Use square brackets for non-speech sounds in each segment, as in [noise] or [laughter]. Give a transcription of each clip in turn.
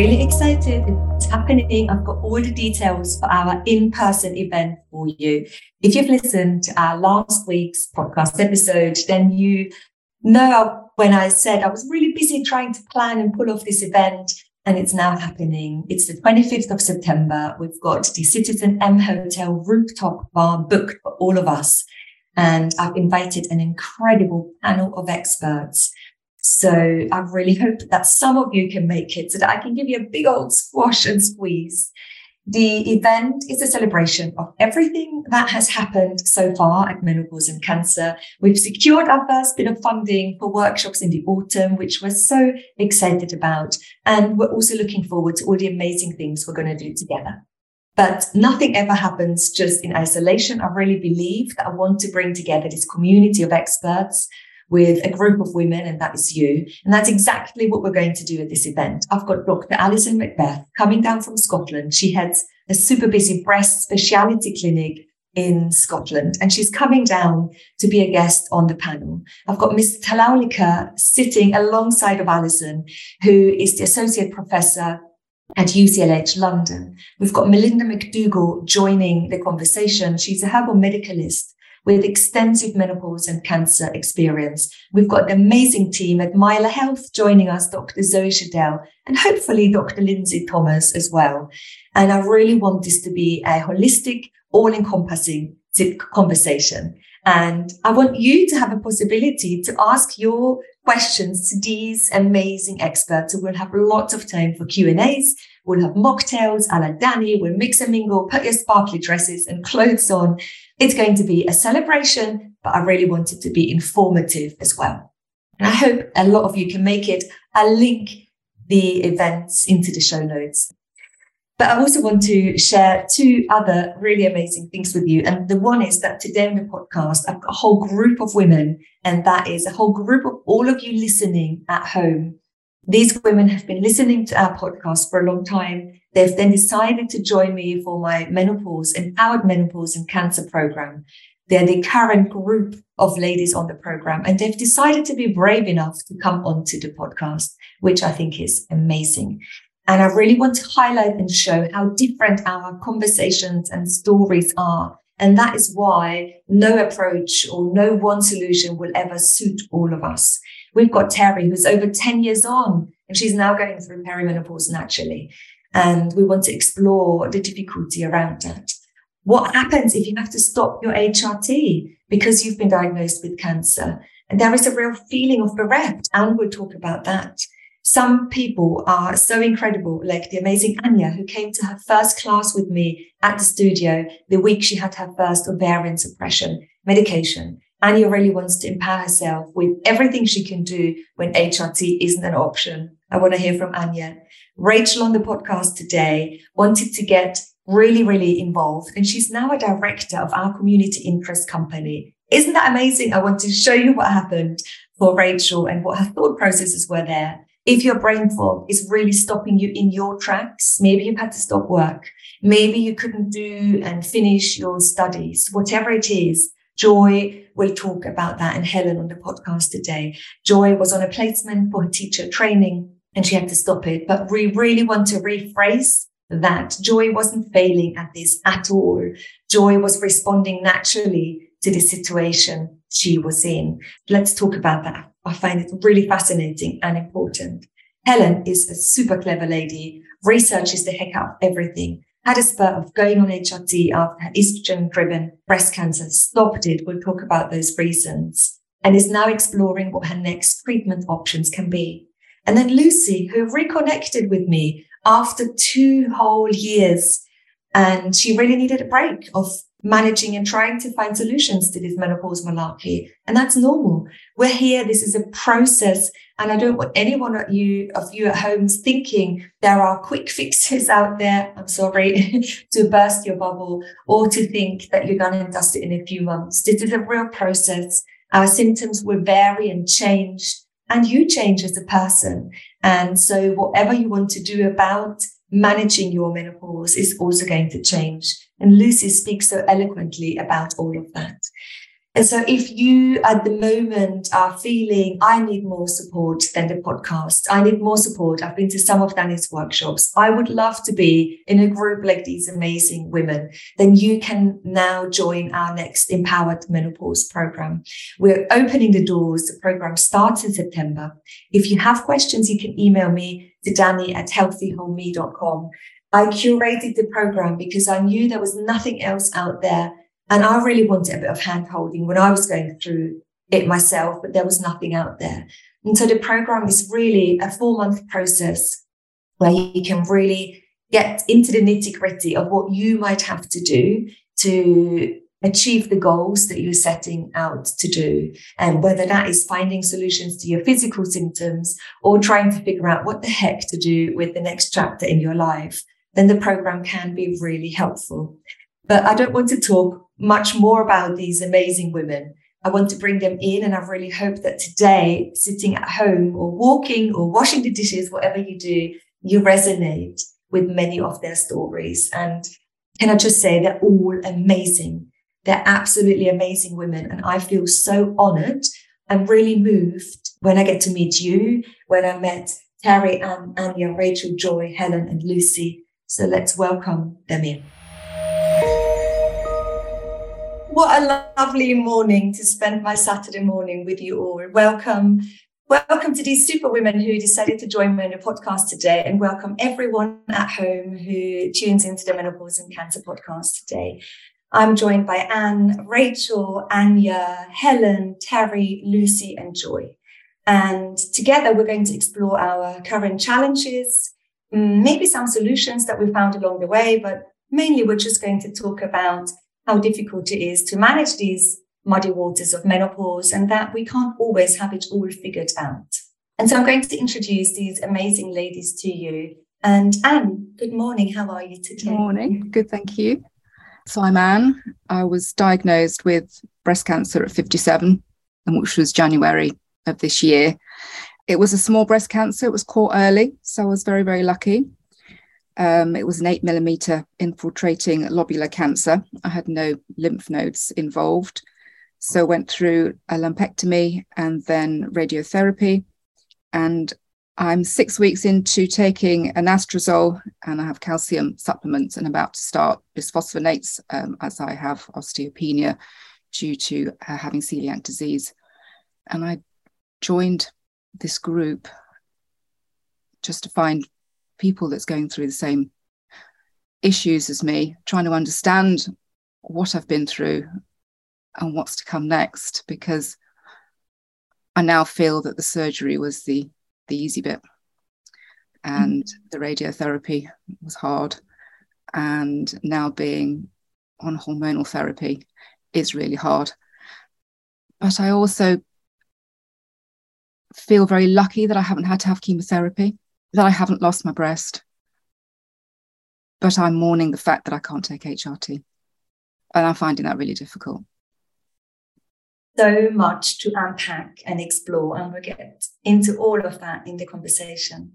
Really excited. It's happening. I've got all the details for our in person event for you. If you've listened to our last week's podcast episode, then you know when I said I was really busy trying to plan and pull off this event. And it's now happening. It's the 25th of September. We've got the Citizen M Hotel rooftop bar booked for all of us. And I've invited an incredible panel of experts so I really hope that some of you can make it so that I can give you a big old squash and squeeze. The event is a celebration of everything that has happened so far at Menopause and Cancer. We've secured our first bit of funding for workshops in the autumn, which we're so excited about. And we're also looking forward to all the amazing things we're going to do together. But nothing ever happens just in isolation. I really believe that I want to bring together this community of experts with a group of women, and that is you. And that's exactly what we're going to do at this event. I've got Dr. Alison Macbeth coming down from Scotland. She heads a super busy breast speciality clinic in Scotland, and she's coming down to be a guest on the panel. I've got Ms. Talaulikar sitting alongside of Alison, who is the associate professor at UCLH London. We've got Melinda McDougall joining the conversation. She's a herbal medicalist with extensive menopause and cancer experience. We've got an amazing team at Myla Health joining us, Dr. Zoe Schaedel, and hopefully Dr. Lindsay Thomas as well. And I really want this to be a holistic, all encompassing conversation. And I want you to have a possibility to ask your questions to these amazing experts. We'll have lots of time for Q and A's. We'll have mocktails a la Dani. We'll mix and mingle, put your sparkly dresses and clothes on. It's going to be a celebration, but I really want it to be informative as well. And I hope a lot of you can make it. I'll link the events into the show notes. But I also want to share two other really amazing things with you. And the one is that today on the podcast, I've got a whole group of women, and that is a whole group of all of you listening at home. These women have been listening to our podcast for a long time. They've then decided to join me for my menopause, empowered menopause and cancer program. They're the current group of ladies on the program, and they've decided to be brave enough to come onto the podcast, which I think is amazing. And I really want to highlight and show how different our conversations and stories are. And that is why no approach or no one solution will ever suit all of us. We've got Terry, who's over 10 years on, and she's now going through perimenopause naturally. And we want to explore the difficulty around that. What happens if you have to stop your HRT because you've been diagnosed with cancer? And there is a real feeling of bereft, and we'll talk about that. Some people are so incredible, like the amazing Anya, who came to her first class with me at the studio the week she had her first ovarian suppression medication. Anya really wants to empower herself with everything she can do when HRT isn't an option. I want to hear from Anya. Rachel on the podcast today wanted to get really, really involved, and she's now a director of our community interest company. Isn't that amazing? I want to show you what happened for Rachel and what her thought processes were there. If your brain fog is really stopping you in your tracks, maybe you've had to stop work. Maybe you couldn't do and finish your studies, whatever it is. Joy will talk about that and Helen on the podcast today. Joy was on a placement for her teacher training and she had to stop it. But we really want to rephrase that. Joy wasn't failing at this at all. Joy was responding naturally to the situation she was in. Let's talk about that. I find it really fascinating and important. Helen is a super clever lady, researches the heck out of everything, had a spurt of going on HRT after estrogen driven breast cancer, stopped it. We'll talk about those reasons and is now exploring what her next treatment options can be. And then Lucy, who reconnected with me after two whole years. And she really needed a break of managing and trying to find solutions to this menopause malarkey. And that's normal. We're here. This is a process. And I don't want anyone of you, of you at homes thinking there are quick [laughs] fixes out there. I'm sorry [laughs] to burst your bubble or to think that you're done and dusted in a few months. This is a real process. Our symptoms will vary and change and you change as a person. And so whatever you want to do about managing your menopause is also going to change. And Lucy speaks so eloquently about all of that. And so if you at the moment are feeling, I need more support than the podcast, I need more support. I've been to some of Dani's workshops. I would love to be in a group like these amazing women. Then you can now join our next Empowered Menopause program. We're opening the doors. The program starts in September. If you have questions, you can email me to dani at healthywholeme.com. I curated the program because I knew there was nothing else out there and I really wanted a bit of hand holding when I was going through it myself, but there was nothing out there. And so the program is really a four month process where you can really get into the nitty gritty of what you might have to do to achieve the goals that you're setting out to do. And whether that is finding solutions to your physical symptoms or trying to figure out what the heck to do with the next chapter in your life, then the program can be really helpful. But I don't want to talk much more about these amazing women. I want to bring them in. And I really hope that today, sitting at home or walking or washing the dishes, whatever you do, you resonate with many of their stories. And can I just say they're all amazing. They're absolutely amazing women. And I feel so honored and really moved when I get to meet you, when I met Terry, and Anya, Rachel, Joy, Helen, and Lucy. So let's welcome them in. What a lovely morning to spend my Saturday morning with you all. Welcome. Welcome to these super women who decided to join me on the podcast today, and welcome everyone at home who tunes into the Menopause and Cancer podcast today. I'm joined by Anne, Rachel, Anya, Helen, Terry, Lucy, and Joy. And together we're going to explore our current challenges, Mm, maybe some solutions that we found along the way, but mainly we're just going to talk about how difficult it is to manage these muddy waters of menopause and that we can't always have it all figured out. And so I'm going to introduce these amazing ladies to you. And Anne, good morning. How are you today? Good morning. Good, thank you. So I'm Anne. I was diagnosed with breast cancer at 57, which was January of this year. It was a small breast cancer. It was caught early, so I was very, very lucky. Um, it was an eight millimeter infiltrating lobular cancer. I had no lymph nodes involved. So went through a lumpectomy and then radiotherapy. And I'm six weeks into taking anastrozole and I have calcium supplements and about to start bisphosphonates um, as I have osteopenia due to uh, having celiac disease. And I joined this group just to find people that's going through the same issues as me, trying to understand what I've been through and what's to come next, because I now feel that the surgery was the the easy bit, and mm-hmm. the radiotherapy was hard, and now being on hormonal therapy is really hard. But I also feel very lucky that I haven't had to have chemotherapy that I haven't lost my breast, but I'm mourning the fact that I can't take HRT. And I'm finding that really difficult. So much to unpack and explore, and we'll get into all of that in the conversation.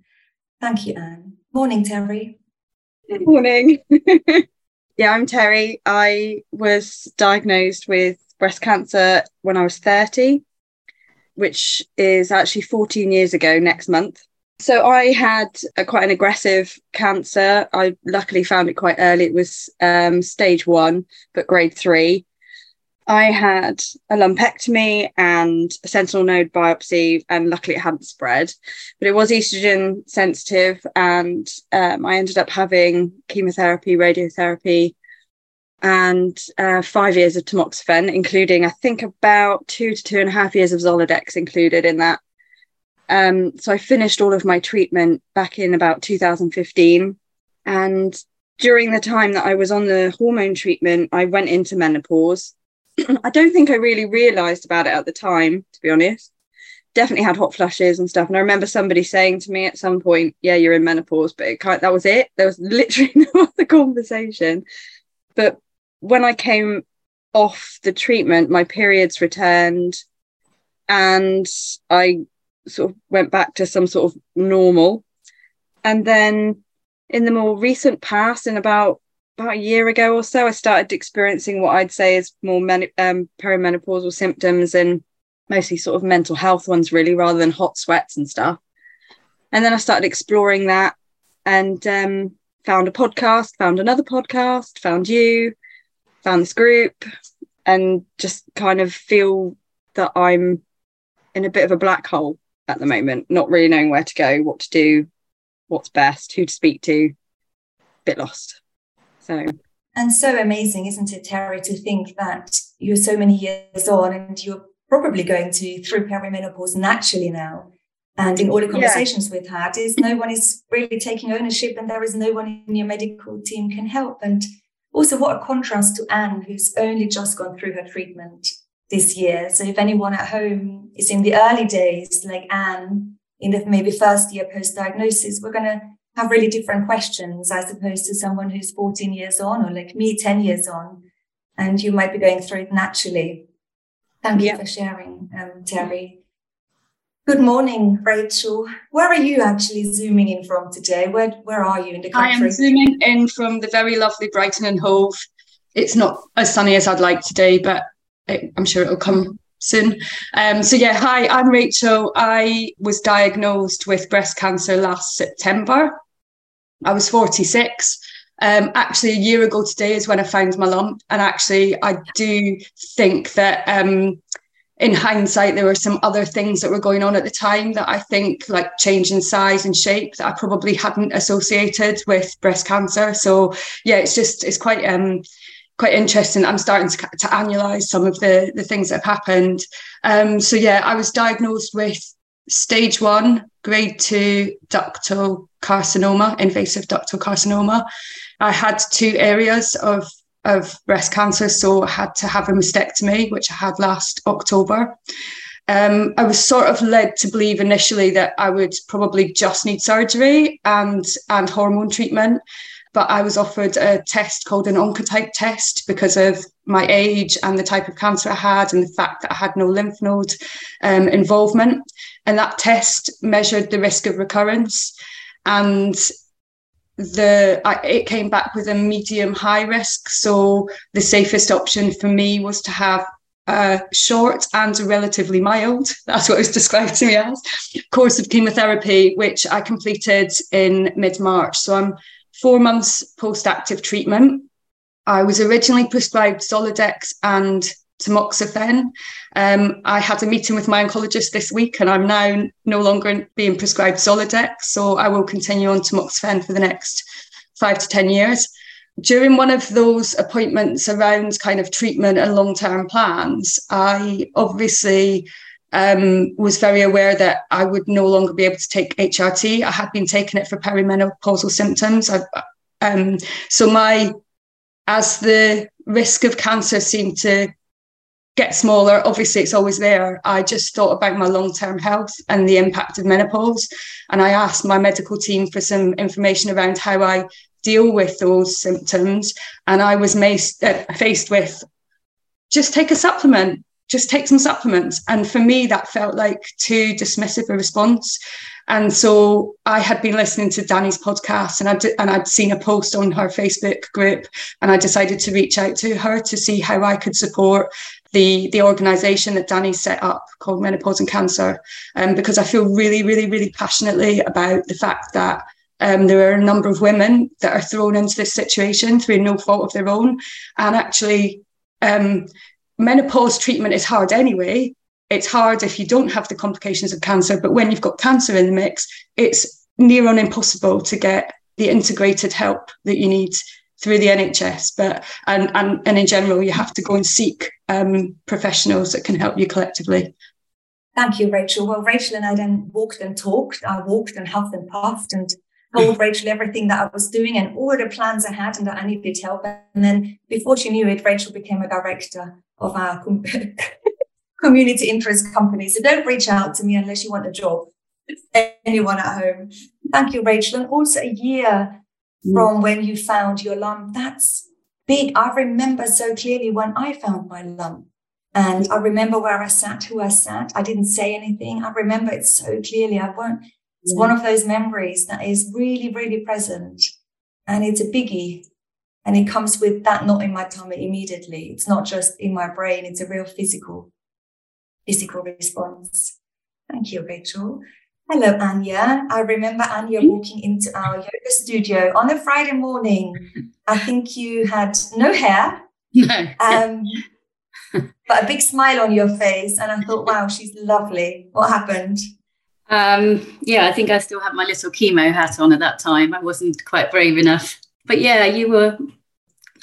Thank you, Anne. Morning, Terry. Good morning. [laughs] yeah, I'm Terry. I was diagnosed with breast cancer when I was 30, which is actually 14 years ago next month. So I had a, quite an aggressive cancer. I luckily found it quite early. It was um, stage one, but grade three. I had a lumpectomy and a sentinel node biopsy, and luckily it hadn't spread, but it was estrogen sensitive. And um, I ended up having chemotherapy, radiotherapy, and uh, five years of tamoxifen, including, I think, about two to two and a half years of Zoladex included in that. Um, so I finished all of my treatment back in about 2015. And during the time that I was on the hormone treatment, I went into menopause [clears throat] I don't think I really realized about it at the time, to be honest. Definitely had hot flushes and stuff. And I remember somebody saying to me at some point, Yeah, you're in menopause, but it that was it. There was literally [laughs] no other conversation. But when I came off the treatment, my periods returned and I sort of went back to some sort of normal. And then in the more recent past, in about about a year ago or so, I started experiencing what I'd say is more men- um, perimenopausal symptoms and mostly sort of mental health ones, really, rather than hot sweats and stuff. And then I started exploring that and um, found a podcast, found another podcast, found you, found this group, and just kind of feel that I'm in a bit of a black hole at the moment, not really knowing where to go, what to do, what's best, who to speak to, bit lost. So and so amazing, isn't it, Terry, to think that you're so many years on and you're probably going to through perimenopause naturally now. And in all the conversations yeah. we've had, is no one is really taking ownership and there is no one in your medical team can help. And also what a contrast to Anne, who's only just gone through her treatment this year. So if anyone at home is in the early days, like Anne, in the maybe first year post diagnosis, we're going to have really different questions as opposed to someone who's 14 years on or like me 10 years on and you might be going through it naturally thank yeah. you for sharing um, terry good morning rachel where are you actually zooming in from today where, where are you in the country i am zooming in from the very lovely brighton and hove it's not as sunny as i'd like today but it, i'm sure it'll come soon. Um, so yeah, hi, I'm Rachel. I was diagnosed with breast cancer last September. I was 46. Um, actually, a year ago today is when I found my lump. And actually, I do think that um, in hindsight, there were some other things that were going on at the time that I think, like change in size and shape, that I probably hadn't associated with breast cancer. So, yeah, it's just, it's quite. Um, quite interesting. I'm starting to, to analyze some of the, the things that have happened. Um, so yeah, I was diagnosed with stage one, grade two ductal carcinoma, invasive ductal carcinoma. I had two areas of, of breast cancer, so I had to have a mastectomy, which I had last October. Um, I was sort of led to believe initially that I would probably just need surgery and and hormone treatment, but I was offered a test called an Oncotype test because of my age and the type of cancer I had and the fact that I had no lymph node um, involvement. And that test measured the risk of recurrence and the I, it came back with a medium high risk. So the safest option for me was to have a short and relatively mild [laughs] that's what it was described to me as course of chemotherapy which i completed in mid-march. So i'm four months post-active treatment. I was originally prescribed zoladex and tamoxifen. Um, I had a meeting with my oncologist this week, and I'm now no longer being prescribed Zoladex, so I will continue on tamoxifen for the next five to ten years. During one of those appointments around kind of treatment and long-term plans, I obviously um, was very aware that I would no longer be able to take HRT. I had been taking it for perimenopausal symptoms. I, um, so my as the risk of cancer seemed to get smaller. Obviously, it's always there. I just thought about my long term health and the impact of menopause. And I asked my medical team for some information around how I deal with those symptoms. And I was maced, uh, faced with just take a supplement, just take some supplements. And for me, that felt like too dismissive a response. And so I had been listening to Dani's podcast and I'd, and I'd seen a post on her Facebook group and I decided to reach out to her to see how I could support the the organization that Dani set up called Menopause and Cancer, um, because I feel really, really, really passionately about the fact that um, there are a number of women that are thrown into this situation through no fault of their own, and actually. Um, menopause treatment is hard anyway. It's hard if you don't have the complications of cancer, but when you've got cancer in the mix, it's near on impossible to get the integrated help that you need through the NHS. But and and, and in general, you have to go and seek um, professionals that can help you collectively. Thank you, Rachel. Well, Rachel and I then walked and talked. I walked and huffed and puffed and told [laughs] Rachel everything that I was doing and all the plans I had and that I needed help. And then before she knew it, Rachel became a director of our [laughs] community interest company. So don't reach out to me unless you want a job. [laughs] Anyone at home. Thank you, Rachel. And also a year. Mm. from when you found your lump. That's big. I remember so clearly when I found my lump. And I remember where I sat, who I sat. I didn't say anything. I remember it so clearly. I won't, it's yeah. one of those memories that is really, really present. And it's a biggie. And it comes with that knot in my tummy immediately. It's not just in my brain, it's a real physical, physical response. Thank you, Rachel. Hello, Anya. I remember Anya walking into our yoga studio on a Friday morning. I think you had no hair. [laughs] No. Um, but a big smile on your face. And I thought, wow, she's lovely. What happened? Um, yeah, I think I still had my little chemo hat on at that time. I wasn't quite brave enough. But yeah, you were,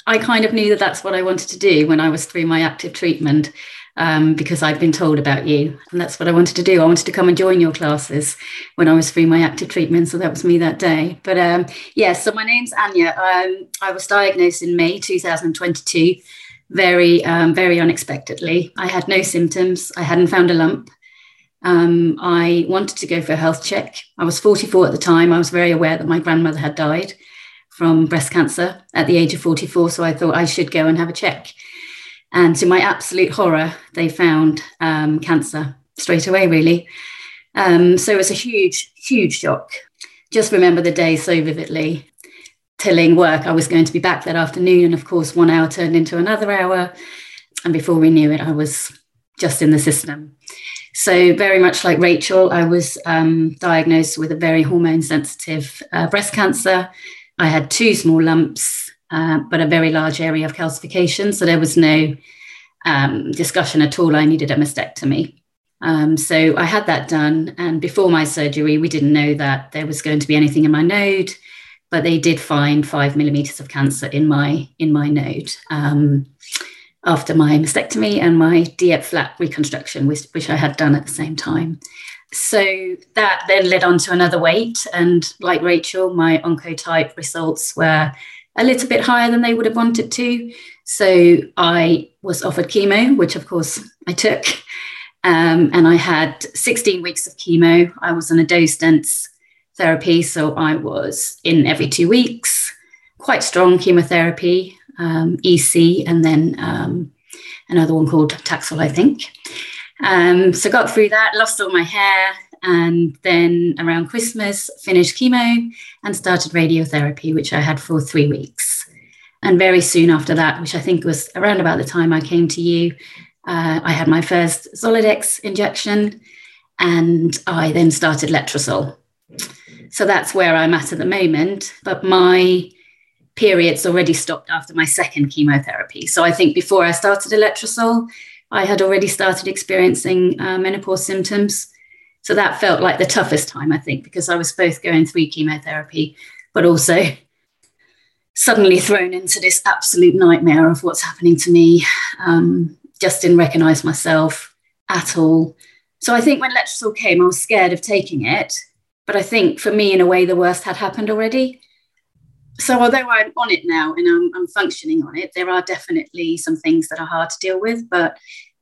I kind of knew that that's what I wanted to do when I was through my active treatment um, because I'd been told about you. And that's what I wanted to do. I wanted to come and join your classes when I was through my active treatment. So that was me that day. But um, yeah, so my name's Anya. Um, I was diagnosed in May 2022 very, um, very unexpectedly. I had no symptoms. I hadn't found a lump. Um, I wanted to go for a health check. I was 44 at the time. I was very aware that my grandmother had died from breast cancer at the age of 44. So I thought I should go and have a check. And to my absolute horror, they found um, cancer straight away, really. Um, so it was a huge, huge shock. Just remember the day so vividly Tilling work I was going to be back that afternoon. And of course, one hour turned into another hour. And before we knew it, I was just in the system. So, very much like Rachel, I was um, diagnosed with a very hormone sensitive uh, breast cancer. I had two small lumps, uh, but a very large area of calcification. So, there was no um, discussion at all. I needed a mastectomy. Um, so, I had that done. And before my surgery, we didn't know that there was going to be anything in my node but they did find five millimeters of cancer in my in my node um, after my mastectomy and my DIEP flap reconstruction, which, which I had done at the same time. So that then led on to another weight, and like Rachel, my oncotype results were a little bit higher than they would have wanted to. So I was offered chemo, which of course I took. Um, and I had 16 weeks of chemo. I was on a dose dense therapy. So I was in every two weeks, quite strong chemotherapy, um, EC, and then um, another one called Taxol, I think. Um, so got through that, lost all my hair, and then around Christmas finished chemo and started radiotherapy, which I had for three weeks. And very soon after that, which I think was around about the time I came to you, uh, I had my first Zoladex injection, and I then started letrozole. So that's where I'm at at the moment. But my periods already stopped after my second chemotherapy. So I think before I started letrozole, I had already started experiencing uh, menopause symptoms. So that felt like the toughest time, I think, because I was both going through chemotherapy, but also suddenly thrown into this absolute nightmare of what's happening to me. Um, just didn't recognize myself at all. So I think when letrozole came, I was scared of taking it but I think for me, in a way, the worst had happened already. So although I'm on it now and I'm, I'm functioning on it, there are definitely some things that are hard to deal with. But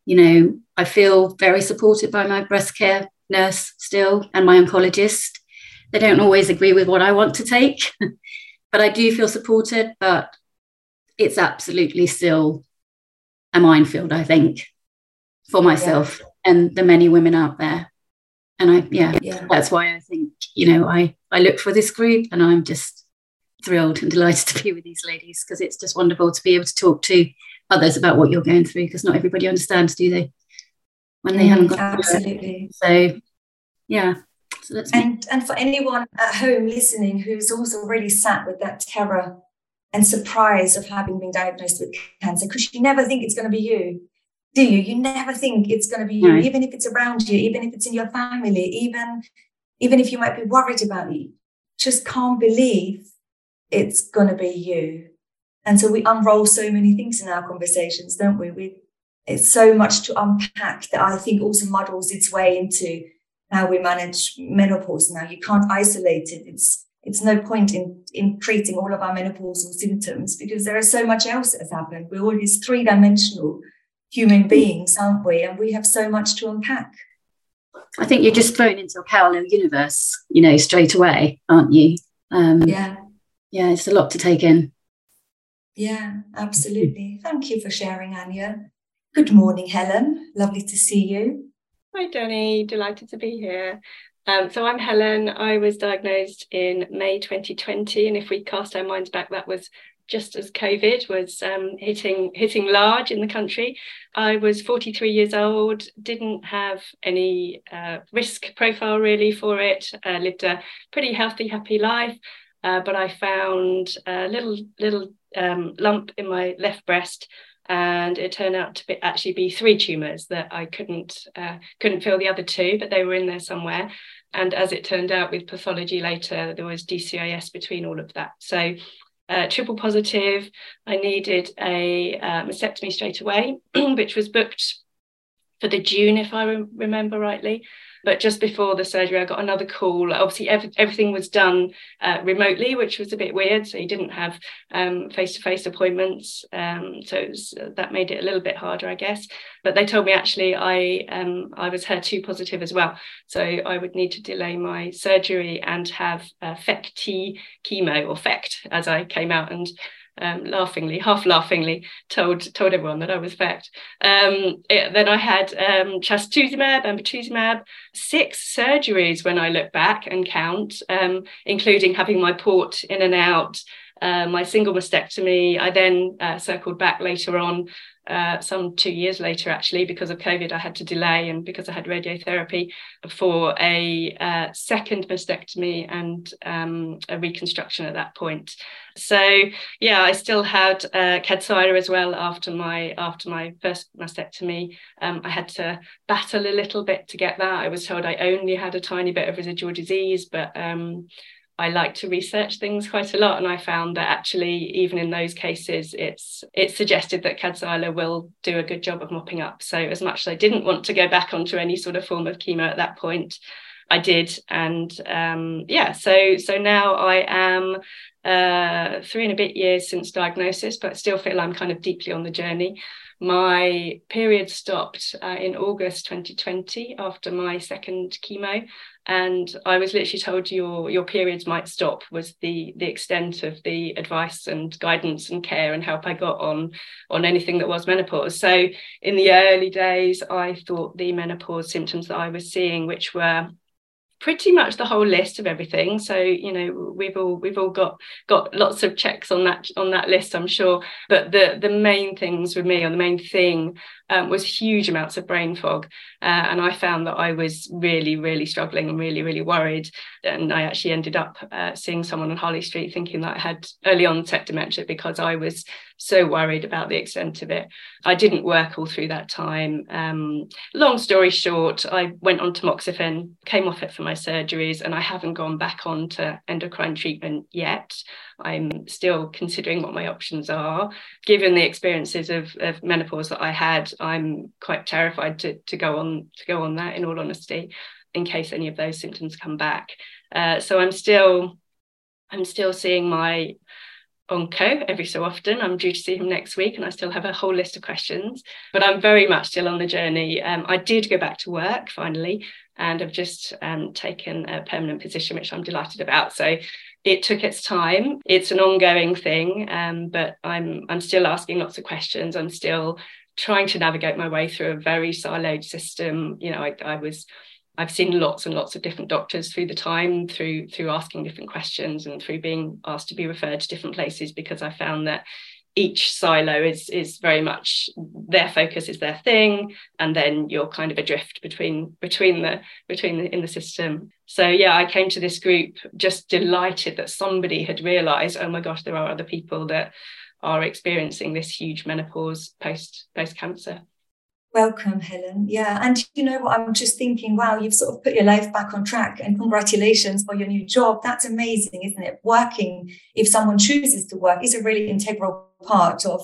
you know, I feel very supported by my breast care nurse still and my oncologist. They don't always agree with what I want to take, [laughs] but I do feel supported. But it's absolutely still a minefield, I think, for myself yeah. and the many women out there and I yeah, yeah, that's why I think you know I I look for this group and I'm just thrilled and delighted to be with these ladies because it's just wonderful to be able to talk to others about what you're going through because not everybody understands, do they? When they mm, haven't got absolutely. So yeah. So that's and and for anyone at home listening who's also really sat with that terror and surprise of having been diagnosed with cancer, because you never think it's going to be you. do you? You never think it's going to be you, even if it's around you, even if it's in your family, even even if you might be worried about it. Just can't believe it's going to be you. And so we unroll so many things in our conversations, don't we? We it's so much to unpack that I think also muddles its way into how we manage menopause now. You can't isolate it. It's it's no point in in treating all of our menopausal symptoms because there is so much else that's has happened. We're all these three-dimensional human beings, aren't we? And we have so much to unpack. I think you're just thrown into a parallel universe, you know, straight away, aren't you? Um, yeah. Yeah, it's a lot to take in. Yeah, absolutely. Thank you for sharing, Anya. Good morning, Helen. Lovely to see you. Hi, Jenny. Delighted to be here. Um, so I'm Helen. I was diagnosed in May 2020, and if we cast our minds back, that was just as COVID was um, hitting hitting large in the country. I was 43 years old, didn't have any uh, risk profile really for it. Uh, lived a pretty healthy, happy life, uh, but I found a little little um, lump in my left breast and it turned out to be, actually be three tumors that I couldn't uh, couldn't feel the other two, but they were in there somewhere. And as it turned out, with pathology later, there was DCIS between all of that. So uh, triple positive. I needed a uh, mastectomy straight away, [clears throat] which was booked for the June, if I re- remember rightly. But just before the surgery, I got another call. Obviously, ev- everything was done uh, remotely, which was a bit weird. So you didn't have face to face appointments. Um, so was, uh, that made it a little bit harder, I guess. But they told me actually I um, I was HER2 positive as well. So I would need to delay my surgery and have uh, FECT chemo or FECT as I came out and um, laughingly, half laughingly, told told everyone that I was fact. Um, then I had um, trastuzumab and six surgeries when I look back and count, um, including having my port in and out, uh, my single mastectomy. I then uh, circled back later on uh, some two years later, actually, because of COVID, I had to delay and because I had radiotherapy for a uh, second mastectomy and um, a reconstruction at that point. So yeah, I still had uh, Kadcyla as well after my after my first mastectomy. Um, I had to battle a little bit to get that. I was told I only had a tiny bit of residual disease, but um, I like to research things quite a lot, and I found that actually, even in those cases, it's it's suggested that Kadcyla will do a good job of mopping up. So, as much as I didn't want to go back onto any sort of form of chemo at that point, I did, and um, yeah, so so now I am uh, three and a bit years since diagnosis, but still feel I'm kind of deeply on the journey. My period stopped uh, in August 2020 after my second chemo, and I was literally told your your periods might stop. Was the the extent of the advice and guidance and care and help I got on on anything that was menopause. So in the early days, I thought the menopause symptoms that I was seeing, which were pretty much the whole list of everything. So you know we've all we've all got got lots of checks on that on that list i'm sure. But the the main things with me or the main thing um, was huge amounts of brain fog uh, and i found that i was really really struggling and really really worried and i actually ended up uh, seeing someone on harley street thinking that i had early onset dementia because i was so worried about the extent of it. I didn't work all through that time. Um, long story short, I went on tamoxifen, came off it for my surgeries, and I haven't gone back on to endocrine treatment yet. I'm still considering what my options are. Given the experiences of, of menopause that I had, I'm quite terrified to, to go on to go on that. In all honesty, in case any of those symptoms come back. Uh, so I'm still I'm still seeing my onco every so often. I'm due to see him next week and I still have a whole list of questions, but I'm very much still on the journey. Um, I did go back to work finally and I've just um, taken a permanent position, which I'm delighted about. So it took its time. It's an ongoing thing, um, but I'm I'm still asking lots of questions. I'm still trying to navigate my way through a very siloed system. You know, I, I was I've seen lots and lots of different doctors through the time, through through asking different questions and through being asked to be referred to different places because I found that each silo is is very much their focus is their thing and then you're kind of adrift between between the between the, in the system. So yeah i came to this group just delighted that somebody had realized oh my gosh there are other people that are experiencing this huge menopause post post cancer Welcome, Helen. Yeah. And you know what? I'm just thinking, wow, you've sort of put your life back on track and congratulations for your new job. That's amazing, isn't it? Working, if someone chooses to work, is a really integral part of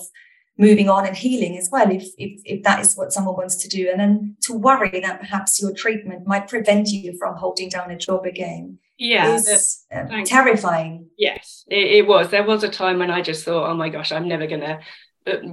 moving on and healing as well, if, if, if that is what someone wants to do. And then to worry that perhaps your treatment might prevent you from holding down a job again. Yeah, is um, terrifying. Yes, it, it was. There was a time when I just thought, oh my gosh, I'm never going to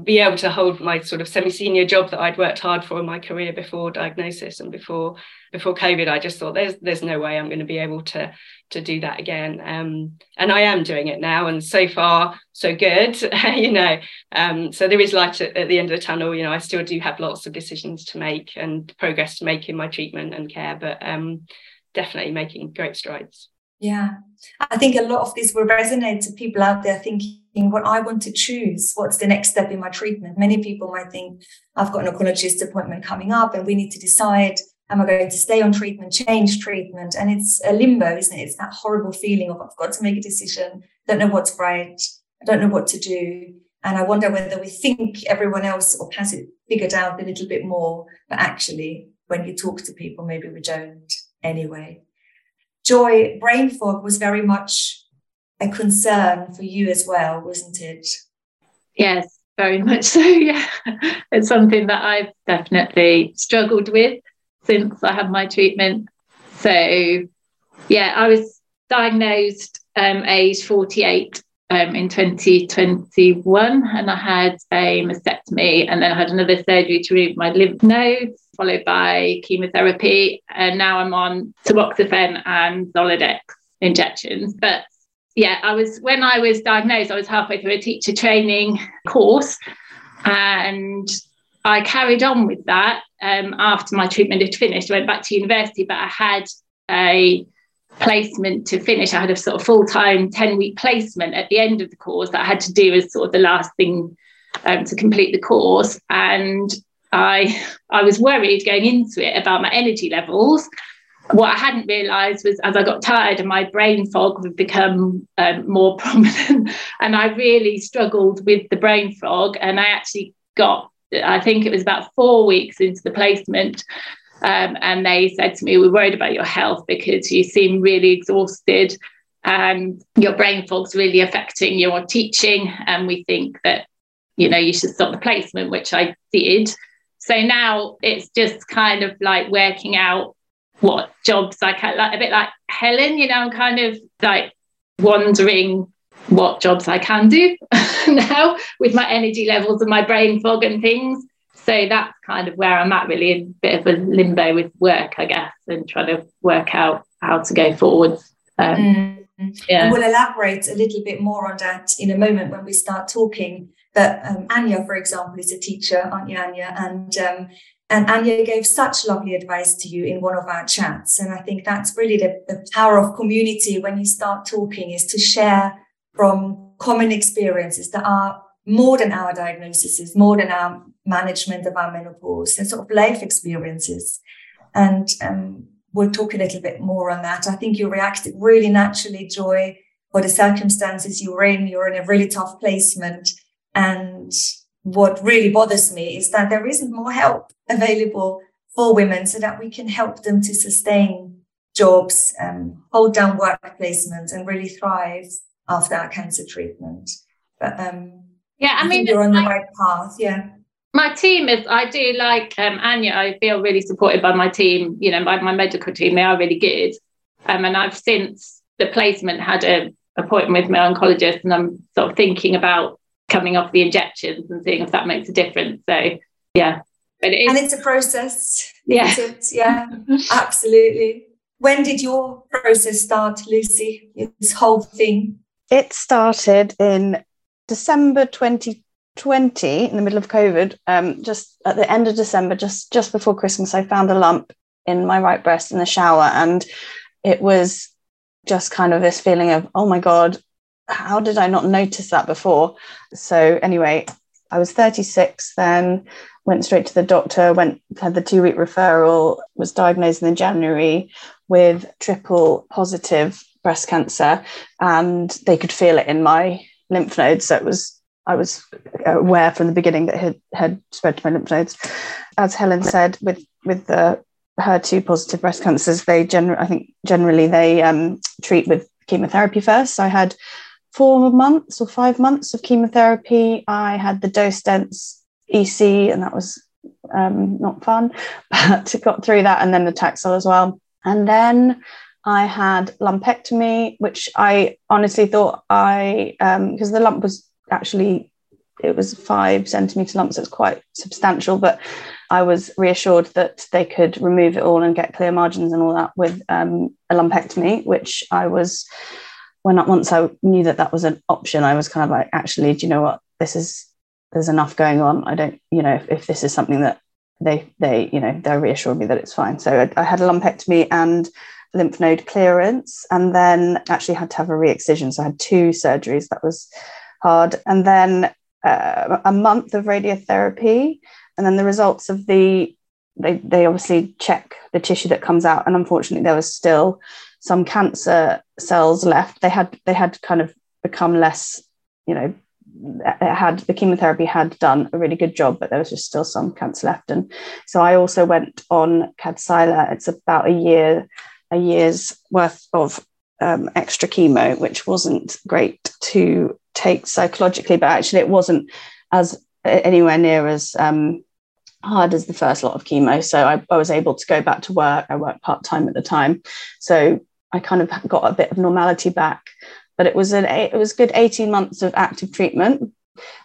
be able to hold my sort of semi-senior job that I'd worked hard for in my career before diagnosis and before before COVID. I just thought there's there's no way I'm going to be able to to do that again. Um, and I am doing it now, and so far so good. [laughs] you know, um, so there is light at, at, the end of the tunnel. You know, I still do have lots of decisions to make and progress to make in my treatment and care, but um, definitely making great strides. Yeah, I think a lot of this will resonate to people out there thinking what I want to choose. What's the next step in my treatment? Many people might think I've got an oncologist appointment coming up and we need to decide am I going to stay on treatment, change treatment? And it's a limbo, isn't it? It's that horrible feeling of I've got to make a decision, don't know what's right, I don't know what to do. And I wonder whether we think everyone else or has it figured out a little bit more, but actually, when you talk to people, maybe we don't anyway. Joy, brain fog was very much a concern for you as well, wasn't it? Yes, very much so. [laughs] Yeah, it's something that I've definitely struggled with since I had my treatment. So, yeah, I was diagnosed um, age 48 um, in 2021, and I had a mastectomy, and then I had another surgery to remove my lymph nodes, followed by chemotherapy, and now I'm on tamoxifen and Zoladex injections. But yeah, I was when I was diagnosed, I was halfway through a teacher training course, and I carried on with that um, after my treatment had finished. I went back to university, but I had a placement to finish. I had a sort of full time 10 week placement at the end of the course that I had to do as sort of the last thing um, to complete the course. And I, I was worried going into it about my energy levels what I hadn't realised was as I got tired and my brain fog would become um, more [laughs] prominent, and I really struggled with the brain fog. And I actually got, I think it was about four weeks into the placement, um, and they said to me, "We're worried about your health because you seem really exhausted, and your brain fog's really affecting your teaching, and we think that." You know, you should stop the placement, which I did. So now it's just kind of like working out what jobs I can, like a bit like Helen, you know, I'm kind of like wondering what jobs I can do [laughs] now with my energy levels and my brain fog and things. So that's kind of where I'm at, really, a bit of a limbo with work, I guess, and trying to work out how to go forward. Um, mm. yeah. We'll elaborate a little bit more on that in a moment when we start talking. But um, Anya, for example, is a teacher, aren't you, Anya? And um, and Anya gave such lovely advice to you in one of our chats. And I think that's really the, the power of community when you start talking is to share from common experiences that are more than our diagnoses, more than our management of our menopause, and sort of life experiences. And um, we'll talk a little bit more on that. I think you reacted really naturally, Joy, for the circumstances you were in. You're in a really tough placement. And what really bothers me is that there isn't more help available for women so that we can help them to sustain jobs, um, hold down work placement and really thrive after our cancer treatment. But um, yeah, I, I mean, you're on the right path. Yeah. My team is, I do like um, Anya, I feel really supported by my team, you know, my, my medical team, they are really good. Um, and I've since the placement had an appointment with my oncologist and I'm sort of thinking about coming off the injections and seeing if that makes a difference. So yeah, but it is, and it's a process. Yeah, yeah, absolutely. When did your process start, Lucy? This whole thing. It started in December 2020, in the middle of COVID. Um, just at the end of December, just just before Christmas, I found a lump in my right breast in the shower, and it was just kind of this feeling of, oh my god, how did I not notice that before? So anyway, I was 36 then, went straight to the doctor, went had the two week referral, was diagnosed in January with triple positive breast cancer, and they could feel it in my lymph nodes. So it was I was aware from the beginning that it had, had spread to my lymph nodes. As Helen said, with with the HER2 positive breast cancers, they generally, I think generally they um, treat with chemotherapy first. So I had four months or five months of chemotherapy. I had the dose dense EC, and that was um, not fun, [laughs] but got through that, and then the Taxol as well. And then I had lumpectomy, which I honestly thought I, because um, the lump was actually, it was five centimeter lump, so it's quite substantial, but I was reassured that they could remove it all and get clear margins and all that with um, a lumpectomy, which I was, when once I knew that that was an option, I was kind of like, actually, do you know what? This is, there's enough going on. I don't, you know, if, if this is something that they, they, you know, they reassured me that it's fine. So I, I had a lumpectomy and lymph node clearance, and then actually had to have a re-excision. So I had two surgeries. That was hard. And then uh, a month of radiotherapy, and then the results of the they they obviously check the tissue that comes out, and unfortunately there was still some cancer cells left. They had they had kind of become less, you know, it had the chemotherapy had done a really good job, but there was just still some cancer left. And so I also went on Kadcyla. It's about a year a year's worth of um, extra chemo, which wasn't great to take psychologically, but actually it wasn't as anywhere near as um, hard as the first lot of chemo. So I, I was able to go back to work. I worked part time at the time, so I kind of got a bit of normality back. But it was an it was good eighteen months of active treatment,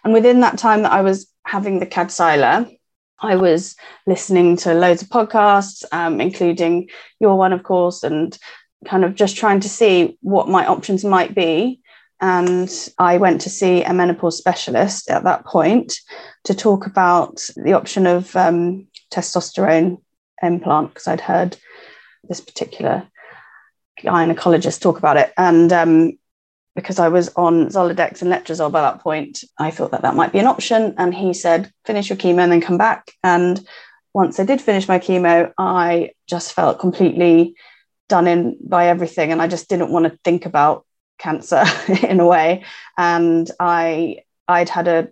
and within that time that I was having the Kadcyla, I was listening to loads of podcasts, um, including your one, of course, and kind of just trying to see what my options might be. And I went to see a menopause specialist at that point to talk about the option of um, testosterone implant because I'd heard this particular gynecologist talk about it. And um, because I was on Zoladex and Letrozole by that point, I thought that that might be an option. And he said, finish your chemo and then come back. And once I did finish my chemo, I just felt completely done in by everything. And I just didn't want to think about cancer [laughs] in a way. And I, I'd had a,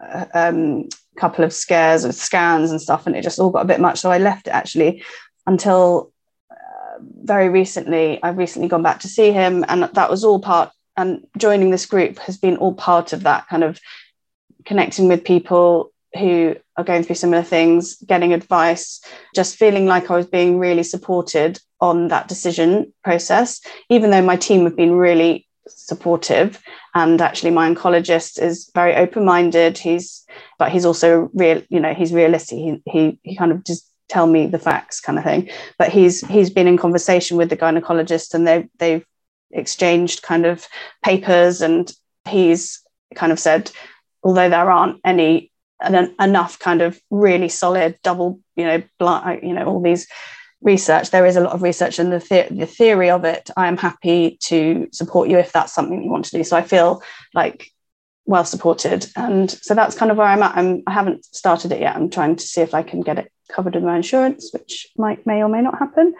a um, couple of scares with scans and stuff, and it just all got a bit much. So I left it actually until uh, very recently. I've recently gone back to see him, and that was all part and joining this group has been all part of that kind of connecting with people who are going through similar things, getting advice, just feeling like I was being really supported on that decision process, even though my team have been really supportive. And actually, my oncologist is very open minded. He's, but he's also real, you know, he's realistic. He, he, he kind of just tell me the facts kind of thing. But he's, he's been in conversation with the gynecologist and they, they've exchanged kind of papers and he's kind of said although there aren't any enough kind of really solid double you know blind you know all these research. There is a lot of research and the, the- the theory of it i am happy to support you if that's something you want to do. So i feel like well supported. And so that's kind of where i'm at. I'm, i haven't started it yet. I'm trying to see if i can get it covered with my insurance which might may or may not happen.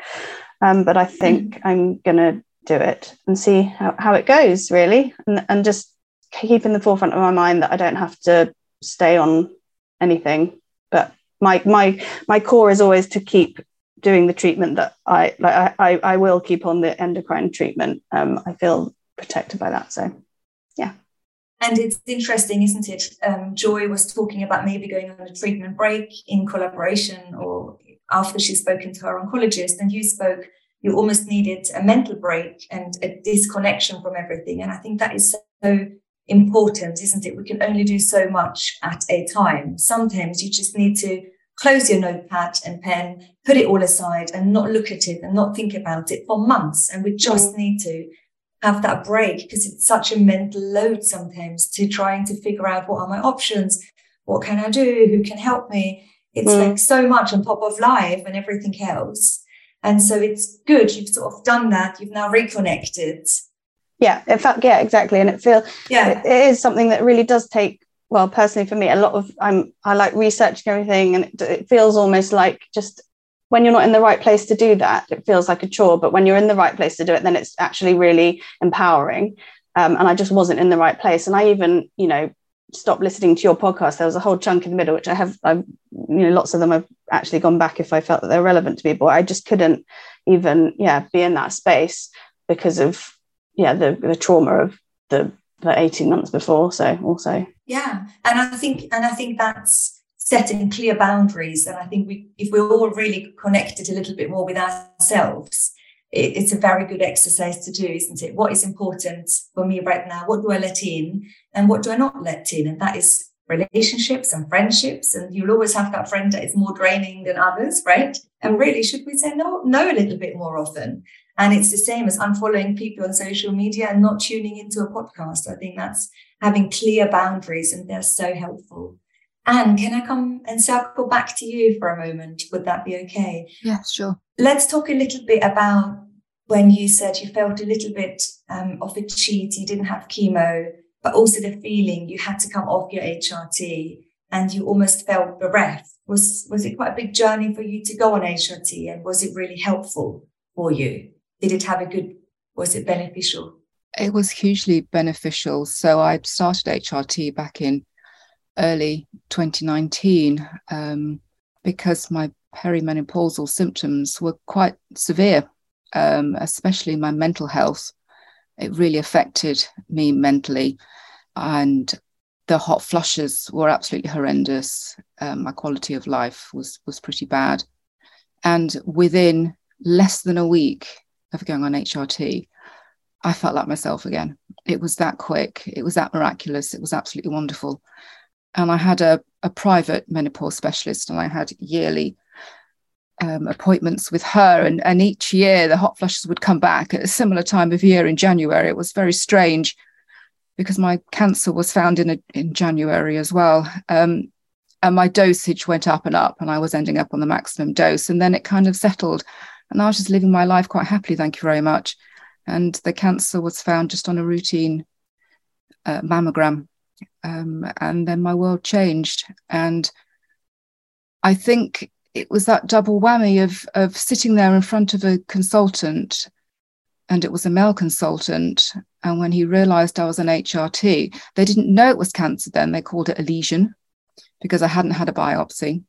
Um, but i think mm. i'm going to do it and see how, how it goes really. And, and just keep in the forefront of my mind that I don't have to stay on anything. But my my my core is always to keep doing the treatment that I like I, I, will keep on the endocrine treatment. Um, I feel protected by that so yeah. And it's interesting isn't it? Um, Joy was talking about maybe going on a treatment break in collaboration or after she's spoken to her oncologist and you spoke you almost needed a mental break and a disconnection from everything. And I think that is so important, isn't it? We can only do so much at a time. Sometimes you just need to close your notepad and pen, put it all aside and not look at it and not think about it for months. And we just mm. need to have that break because it's such a mental load sometimes to trying to figure out what are my options? What can I do? Who can help me? It's mm. like so much on top of life and everything else. And so it's good. You've sort of done that. You've now reconnected. Yeah, in fact, yeah, exactly. And it feels yeah, it, it is something that really does take. Well, personally, for me, a lot of I'm I like researching everything, and it, it feels almost like just when you're not in the right place to do that, it feels like a chore. But when you're in the right place to do it, then it's actually really empowering. Um, and I just wasn't in the right place. And I even, you know, stopped listening to your podcast, there was a whole chunk in the middle, which I have, I've, you know, lots of them I've actually gone back if I felt that they're relevant to me, but I just couldn't even, yeah, be in that space because of, yeah, the, the trauma of the, the 18 months before. So also. Yeah. And I think, and I think that's, setting clear boundaries and i think we if we're all really connected a little bit more with ourselves it, it's a very good exercise to do, isn't it? What is important for me right now? What do I let in and what do I not let in? And that is relationships and friendships. And you'll always have that friend that is more draining than others, right? And really, should we say no, no a little bit more often? And it's the same as unfollowing people on social media and not tuning into a podcast. I think that's having clear boundaries and they're so helpful. Anne, can I come and circle back to you for a moment? Would that be okay? Yeah, sure. Let's talk a little bit about when you said you felt a little bit um, of a cheat, you didn't have chemo, but also the feeling you had to come off your HRT and you almost felt bereft. Was was it quite a big journey for you to go on HRT, and was it really helpful for you? Did it have a good? Was it beneficial? It was hugely beneficial. So I started HRT back in early 2019 um, because my perimenopausal symptoms were quite severe, um, especially my mental health. It really affected me mentally. And the hot flushes were absolutely horrendous. Um, my quality of life was, was pretty bad. And within less than a week of going on HRT, I felt like myself again. It was that quick. It was that miraculous. It was absolutely wonderful and I had a, a private menopause specialist, and I had yearly um, appointments with her. And, and each year, the hot flushes would come back at a similar time of year in January. It was very strange because my cancer was found in a, in January as well. Um, and my dosage went up and up, and I was ending up on the maximum dose. And then it kind of settled, and I was just living my life quite happily. Thank you very much. And the cancer was found just on a routine uh, mammogram um, and then my world changed. And I think it was that double whammy of, of sitting there in front of a consultant, and it was a male consultant. And when he realized I was an HRT, they didn't know it was cancer then. They called it a lesion because I hadn't had a biopsy.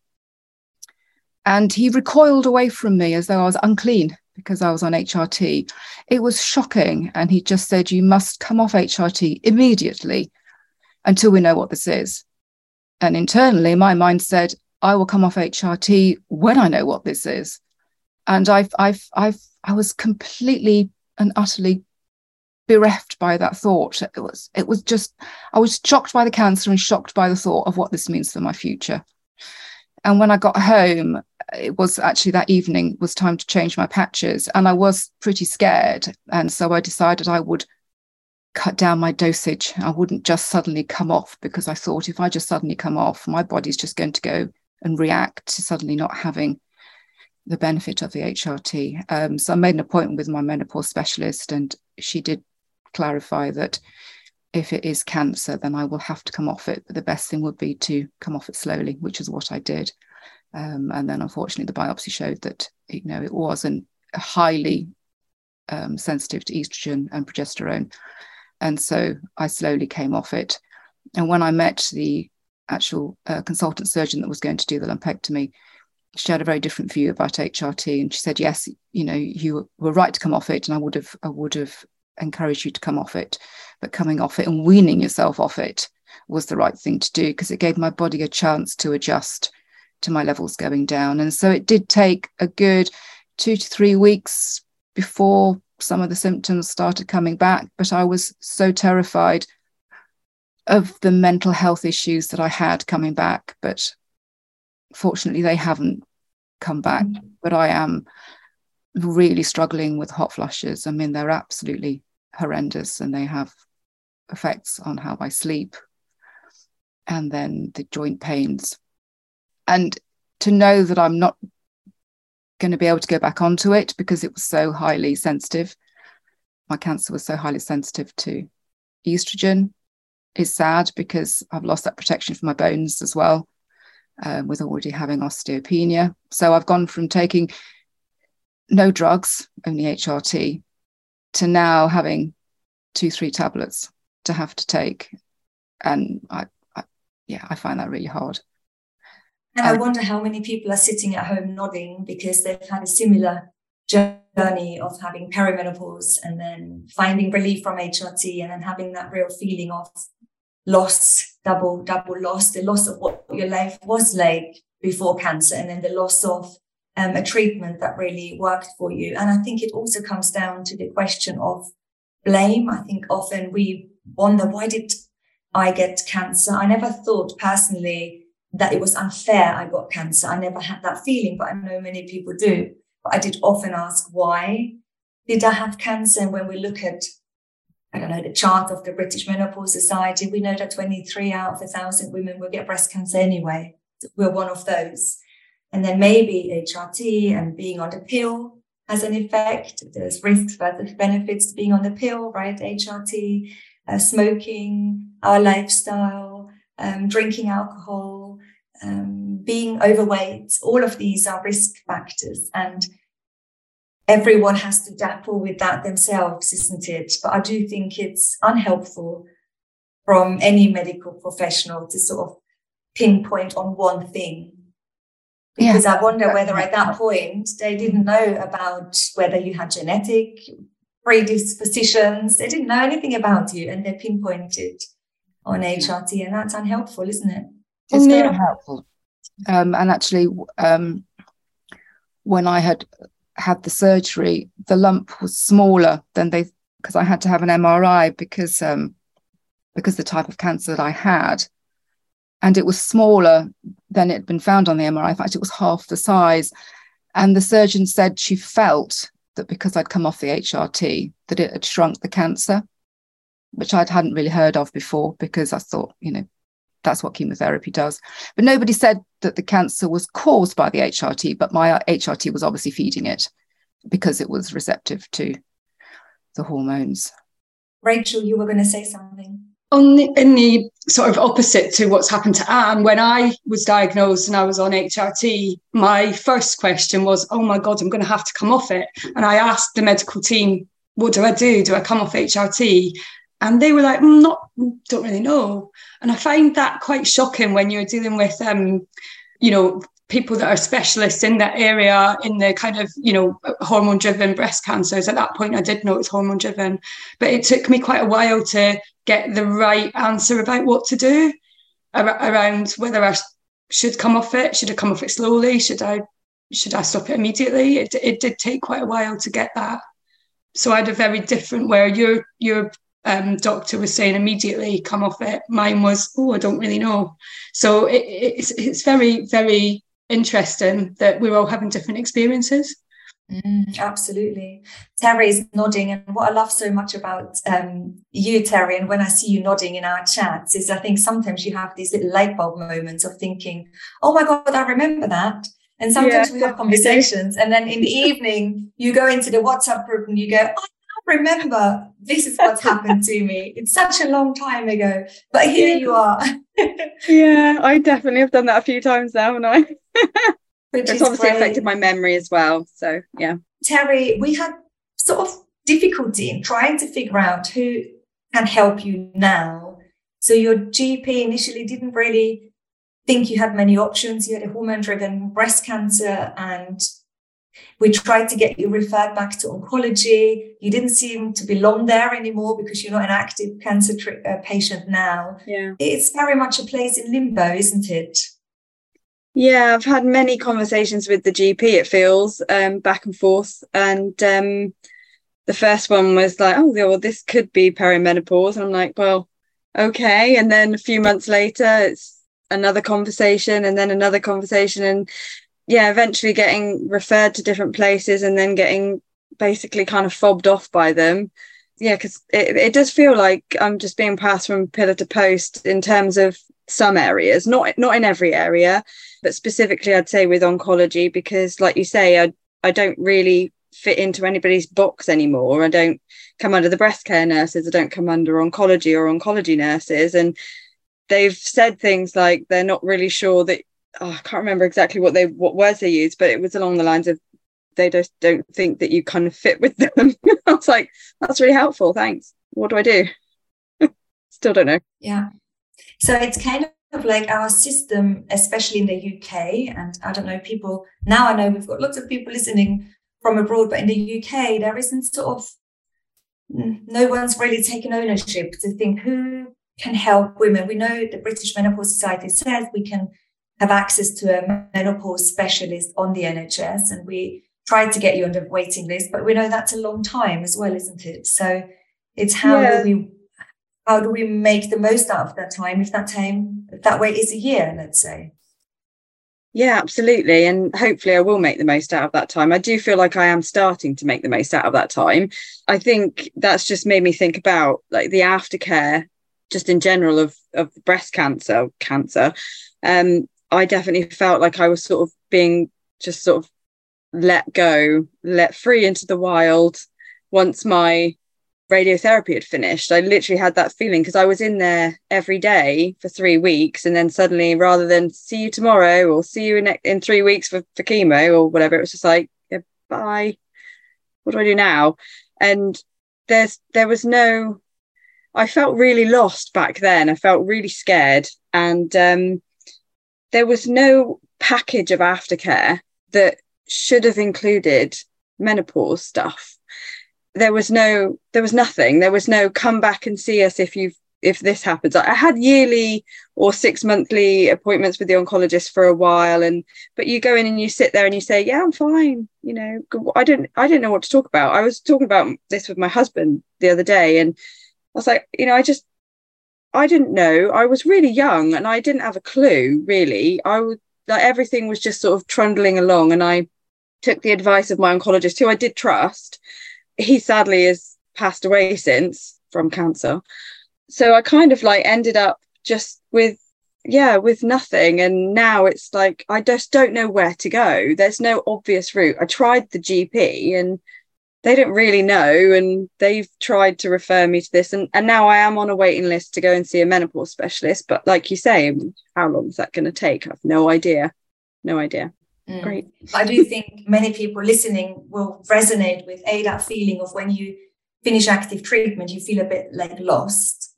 And he recoiled away from me as though I was unclean because I was on HRT. It was shocking. And he just said, You must come off HRT immediately until we know what this is. And internally, my mind said, I will come off HRT when I know what this is. And I've, I've, I've, I was completely and utterly bereft by that thought. It was, it was just, I was shocked by the cancer and shocked by the thought of what this means for my future. And when I got home, it was actually that evening was time to change my patches, and I was pretty scared. And so I decided I would cut down my dosage. I wouldn't just suddenly come off because I thought if I just suddenly come off, my body's just going to go and react to suddenly not having the benefit of the HRT. Um, so I made an appointment with my menopause specialist, and she did clarify that if it is cancer, then I will have to come off it. But the best thing would be to come off it slowly, which is what I did. Um, and then unfortunately, the biopsy showed that you know it wasn't highly um, sensitive to estrogen and progesterone. And so I slowly came off it. And when I met the actual uh, consultant surgeon that was going to do the lumpectomy, she had a very different view about HRT. And she said, yes, you know, you were right to come off it. And I would have, I would have encouraged you to come off it. But coming off it and weaning yourself off it was the right thing to do because it gave my body a chance to adjust to my levels going down. And so it did take a good two to three weeks before some of the symptoms started coming back, but I was so terrified of the mental health issues that I had coming back. But fortunately, they haven't come back. Mm-hmm. But I am really struggling with hot flushes. I mean, they're absolutely horrendous and they have effects on how I sleep and then the joint pains. And to know that I'm not going to be able to go back onto it because it was so highly sensitive. My cancer was so highly sensitive to estrogen. Is sad because I've lost that protection for my bones as well, um, with already having osteopenia. So I've gone from taking no drugs, only HRT, to now having two, three tablets to have to take. And I, I, yeah, I find that really hard. And um, I wonder how many people are sitting at home nodding because they've had a similar journey of having perimenopause and then finding relief from HRT and then having that real feeling of loss, double, double loss, the loss of what your life was like before cancer and then the loss of um, a treatment that really worked for you. And I think it also comes down to the question of blame. I think often we wonder, why did I get cancer? I never thought personally that it was unfair I got cancer. I never had that feeling, but I know many people do. But I did often ask, why did I have cancer? And when we look at, I don't know, the chart of the British Menopause Society, we know that 23 out of a thousand women will get breast cancer anyway. We're one of those. And then maybe HRT and being on the pill has an effect. There's risks versus benefits to being on the pill, right? HRT, uh, smoking, our lifestyle, um, drinking alcohol, um, being overweight. All of these are risk factors. And everyone has to grapple with that themselves, isn't it? But I do think it's unhelpful from any medical professional to sort of pinpoint on one thing because yeah. I wonder whether at that point they didn't know about whether you had genetic predispositions. They didn't know anything about you and they pinpointed on HRT, and that's unhelpful, isn't it? It's very unhelpful. Um, and actually, um, when I had had the surgery, the lump was smaller than they because I had to have an MRI because um, because the type of cancer that I had and it was smaller than it had been found on the MRI. In fact, it was half the size. And the surgeon said she felt that because I'd come off the HRT, that it had shrunk the cancer, which I hadn't really heard of before because I thought, you know, that's what chemotherapy does. But nobody said that the cancer was caused by the HRT, but my HRT was obviously feeding it because it was receptive to the hormones. Rachel, you were going to say something on the, in the sort of opposite to what's happened to Anne, when I was diagnosed and I was on HRT, my first question was, "Oh my God, I'm going to have to come off it." And I asked the medical team, "What do I do? Do I come off HRT?" And they were like, mm, "Not, don't really know." And I find that quite shocking when you're dealing with, um, you know, people that are specialists in that area in the kind of you know hormone driven breast cancers at that point i did know it was hormone driven but it took me quite a while to get the right answer about what to do around whether I should come off it. Should I come off it slowly? Should I should I stop it immediately? It, it did take quite a while to get that. So I had a very different where your your um, doctor was saying immediately come off it. Mine was oh I don't really know. So it, it's it's very very interesting that we're all having different experiences. Mm, absolutely. Terry is nodding. And what I love so much about um, you, Terry, and when I see you nodding in our chats, is I think sometimes you have these little light bulb moments of thinking, oh my God, I remember that. And sometimes yeah, we have conversations. And then in the evening, you go into the WhatsApp group and you go, I remember this is what's happened to me. It's such a long time ago, but here you are. yeah, I definitely have done that a few times now, and I. Which it's obviously great. affected my memory as well. So yeah. Terry, we had sort of difficulty in trying to figure out who can help you now. So your GP initially didn't really think you had many options. You had a hormone-driven breast cancer, and we tried to get you referred back to oncology. You didn't seem to belong there anymore because you're not an active cancer tri- uh, patient now. Yeah, it's very much a place in limbo, isn't it? Yeah, I've had many conversations with the GP, it feels, um, back and forth. And um, the first one was like, oh, well, this could be perimenopause. And I'm like, well, okay. And then a few months later, it's another conversation and then another conversation. And yeah, eventually getting referred to different places and then getting basically kind of fobbed off by them. Yeah, because it, it does feel like I'm just being passed from pillar to post in terms of some areas, not not in every area but specifically I'd say with oncology because like you say I I don't really fit into anybody's box anymore I don't come under the breast care nurses I don't come under oncology or oncology nurses and they've said things like they're not really sure that oh, I can't remember exactly what they what words they used but it was along the lines of they just don't think that you kind of fit with them. [laughs] I was like that's really helpful thanks. What do I do? [laughs] Still don't know. Yeah. So it's kind of like our system, especially in the UK, and I don't know, people now I know we've got lots of people listening from abroad, but in the UK, there isn't sort of no one's really taken ownership to think who can help women. We know the British Menopause Society says we can have access to a menopause specialist on the NHS, and we try to get you on the waiting list, but we know that's a long time as well, isn't it? So it's how yeah. do we how do we make the most out of that time if that time if that wait is a year, let's say. Yeah, absolutely. And hopefully I will make the most out of that time. I do feel like I am starting to make the most out of that time. I think that's just made me think about like the aftercare just in general of of breast cancer cancer. Um I definitely felt like I was sort of being just sort of let go, let free into the wild once my radiotherapy had finished. I literally had that feeling because I was in there every day for three weeks. And then suddenly, rather than see you tomorrow or see you in, in three weeks for, for chemo or whatever, it was just like, yeah, bye. What do I do now? And there's there was no I felt really lost back then. I felt really scared. And um, there was no package of aftercare that should have included menopause stuff. There was no there was nothing. There was no come back and see us if you've if this happens. I had yearly or six monthly appointments with the oncologist for a while and but you go in and you sit there and you say yeah i'm fine you know. I don't i don't know what to talk about. I was talking about this with my husband the other day and i was like you know i just i didn't know. I was really young and i didn't have a clue really. I would like everything was just sort of trundling along and i took the advice of my oncologist who i did trust. He sadly has passed away since from cancer. So I kind of like ended up just with yeah with nothing. And now it's like i just don't know where to go. There's no obvious route. I tried the gp and they don't really know and they've tried to refer me to this and, and now i am on a waiting list to go and see a menopause specialist but like you say how long is that going to take i've no idea no idea Mm. Great. I do [laughs] think many people listening will resonate with a that feeling of when you finish active treatment, you feel a bit like lost.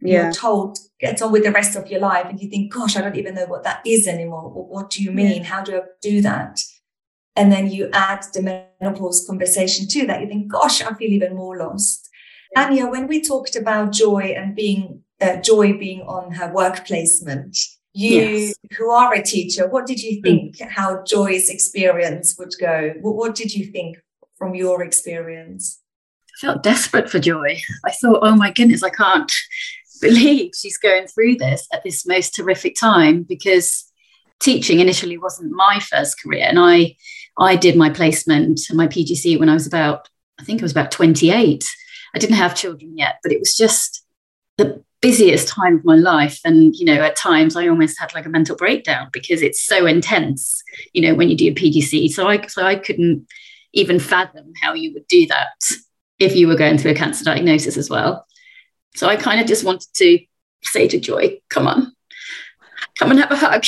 Yeah. You're told get on with the rest of your life, and you think, "Gosh, I don't even know what that is anymore. What, what do you mean? Yeah. How do I do that?" And then you add the menopause conversation to that. You think, "Gosh, I feel even more lost." Anya, when we talked about joy and being uh, joy being on her work placement, you yes. who are a teacher what did you think mm. how joy's experience would go what, what did you think from your experience i felt desperate for joy i thought oh my goodness i can't [laughs] believe she's going through this at this most terrific time because teaching initially wasn't my first career and i i did my placement my pgc when i was about i think i was about 28 i didn't have children yet but it was just the busiest time of my life. And you know at times i almost had like a mental breakdown because it's so intense you know when you do a pgc so i so i couldn't even fathom how you would do that if you were going through a cancer diagnosis as well. So i kind of just wanted to say to joy come on. Come and have a hug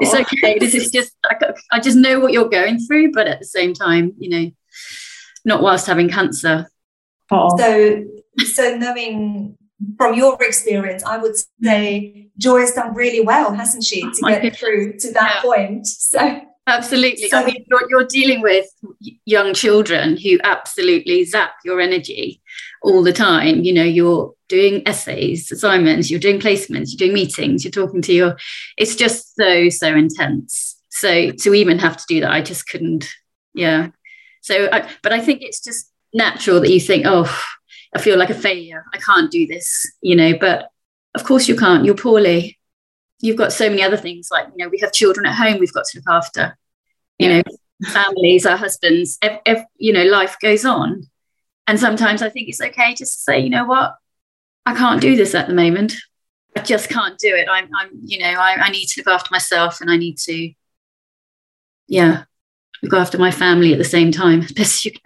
it's oh. okay this is just I, I just know what you're going through but at the same time you know not whilst having cancer oh. so so knowing from your experience, I would say Joy has done really well, hasn't she, to get goodness. through to that yeah. point? So absolutely. So, I mean, you're, you're dealing with young children who absolutely zap your energy all the time. You know, you're doing essays, assignments, you're doing placements, you're doing meetings, you're talking to your. It's just so so intense. So to even have to do that, I just couldn't. Yeah. So, I, but I think it's just natural that you think, oh I feel like a failure. I can't do this, you know, but of course you can't. You're poorly. You've got so many other things like, you know, we have children at home we've got to look after, you know, families, our husbands, ev- ev- you know, life goes on. And sometimes I think it's okay just to say, you know what, I can't do this at the moment. I just can't do it. I'm, I'm you know, I, I need to look after myself and I need to, yeah, look after my family at the same time as best you can.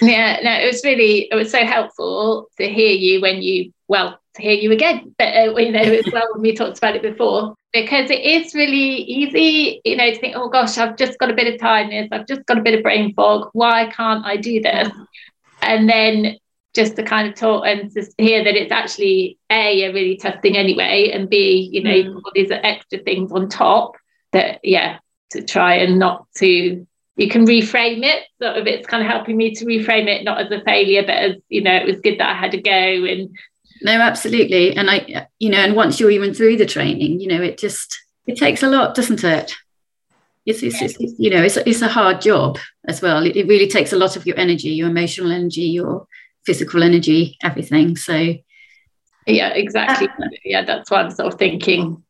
Yeah, no, it was really, it was so helpful to hear you when you, well, to hear you again, [laughs] but uh, you know, as well when we talked about it before, because it is really easy, you know, to think, oh gosh, I've just got a bit of tiredness, I've just got a bit of brain fog. Why can't I do this? And then just to kind of talk and to hear that it's actually a a really tough thing anyway, and b you know mm. all these extra things on top that yeah to try and not to you can reframe it sort of it's kind of helping me to reframe it not as a failure but as you know it was good that I had to go and no absolutely. And I you know and once you're even through the training you know it just it takes a lot doesn't it? It's, it's, it's, you know it's, it's a hard job as well. It, it really takes a lot of your energy your emotional energy your physical energy everything. So yeah exactly. Uh, yeah that's why i'm sort of thinking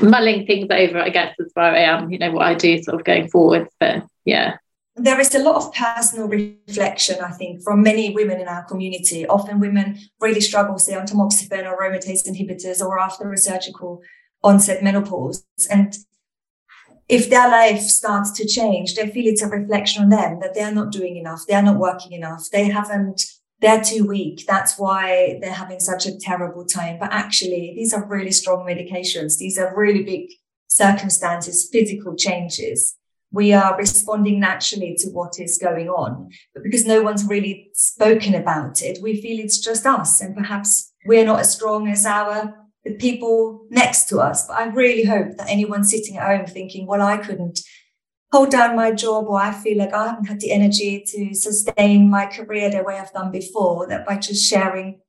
mulling things over i guess as where i am you know what i do sort of going forward. But yeah there is a lot of personal reflection, I think, from many women in our community. Often women really struggle, say, on tamoxifen or aromatase inhibitors or after a surgical onset menopause. And if their life starts to change, they feel it's a reflection on them that they're not doing enough, they're not working enough, they haven't they're too weak. That's why they're having such a terrible time. But actually, these are really strong medications. These are really big circumstances, physical changes. We are responding naturally to what is going on. But because no one's really spoken about it, we feel it's just us. And perhaps we're not as strong as our the people next to us. But I really hope that anyone sitting at home thinking, well, I couldn't hold down my job or I feel like I haven't had the energy to sustain my career the way I've done before, that by just sharing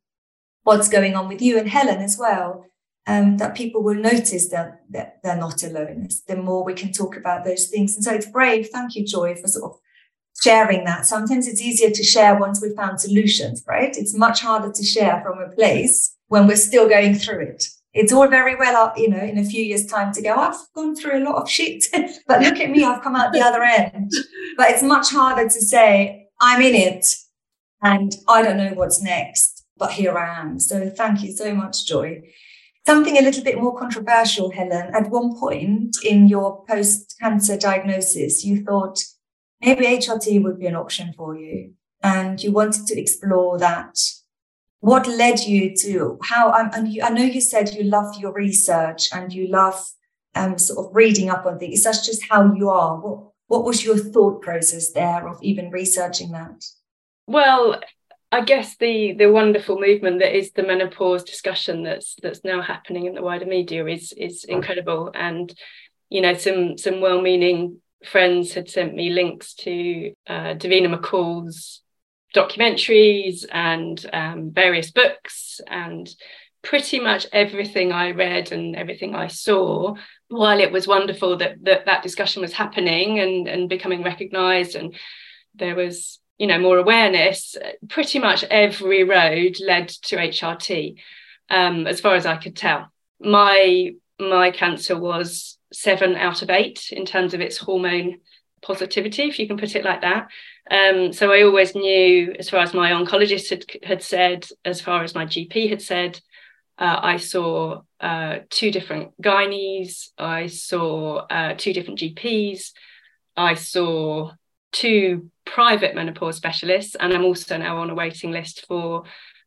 what's going on with you and Helen as well, um, that people will notice that, that they're not alone. The more we can talk about those things. And so it's brave. Thank you, Joy, for sort of sharing that. Sometimes it's easier to share once we've found solutions, right? It's much harder to share from a place when we're still going through it it's all very well, you know, in a few years' time to go, I've gone through a lot of shit, [laughs] but look at me, I've come out the other end. But it's much harder to say, I'm in it and I don't know what's next, but here I am. So thank you so much, Joy. Something a little bit more controversial, Helen. At one point in your post cancer diagnosis, you thought maybe HRT would be an option for you. And you wanted to explore that what led you to how and you, I know you said you love your research and you love um, sort of reading up on things. That's just how you are. What what was your thought process there of even researching that? Well, I guess the the wonderful movement that is the menopause discussion that's that's now happening in the wider media is is incredible. And you know, some some well-meaning friends had sent me links to uh, Davina McCall's documentaries and um, various books and pretty much everything I read and everything I saw, while it was wonderful that that, that discussion was happening and, and becoming recognized and there was you know more awareness, pretty much every road led to HRT, um, as far as I could tell. My my cancer was seven out of eight in terms of its hormone positivity, if you can put it like that. Um, so I always knew, as far as my oncologist had, had said, as far as my GP had said, uh, I saw uh, two different gynaes, I saw uh, two different GPs, I saw two private menopause specialists, and I'm also now on a waiting list for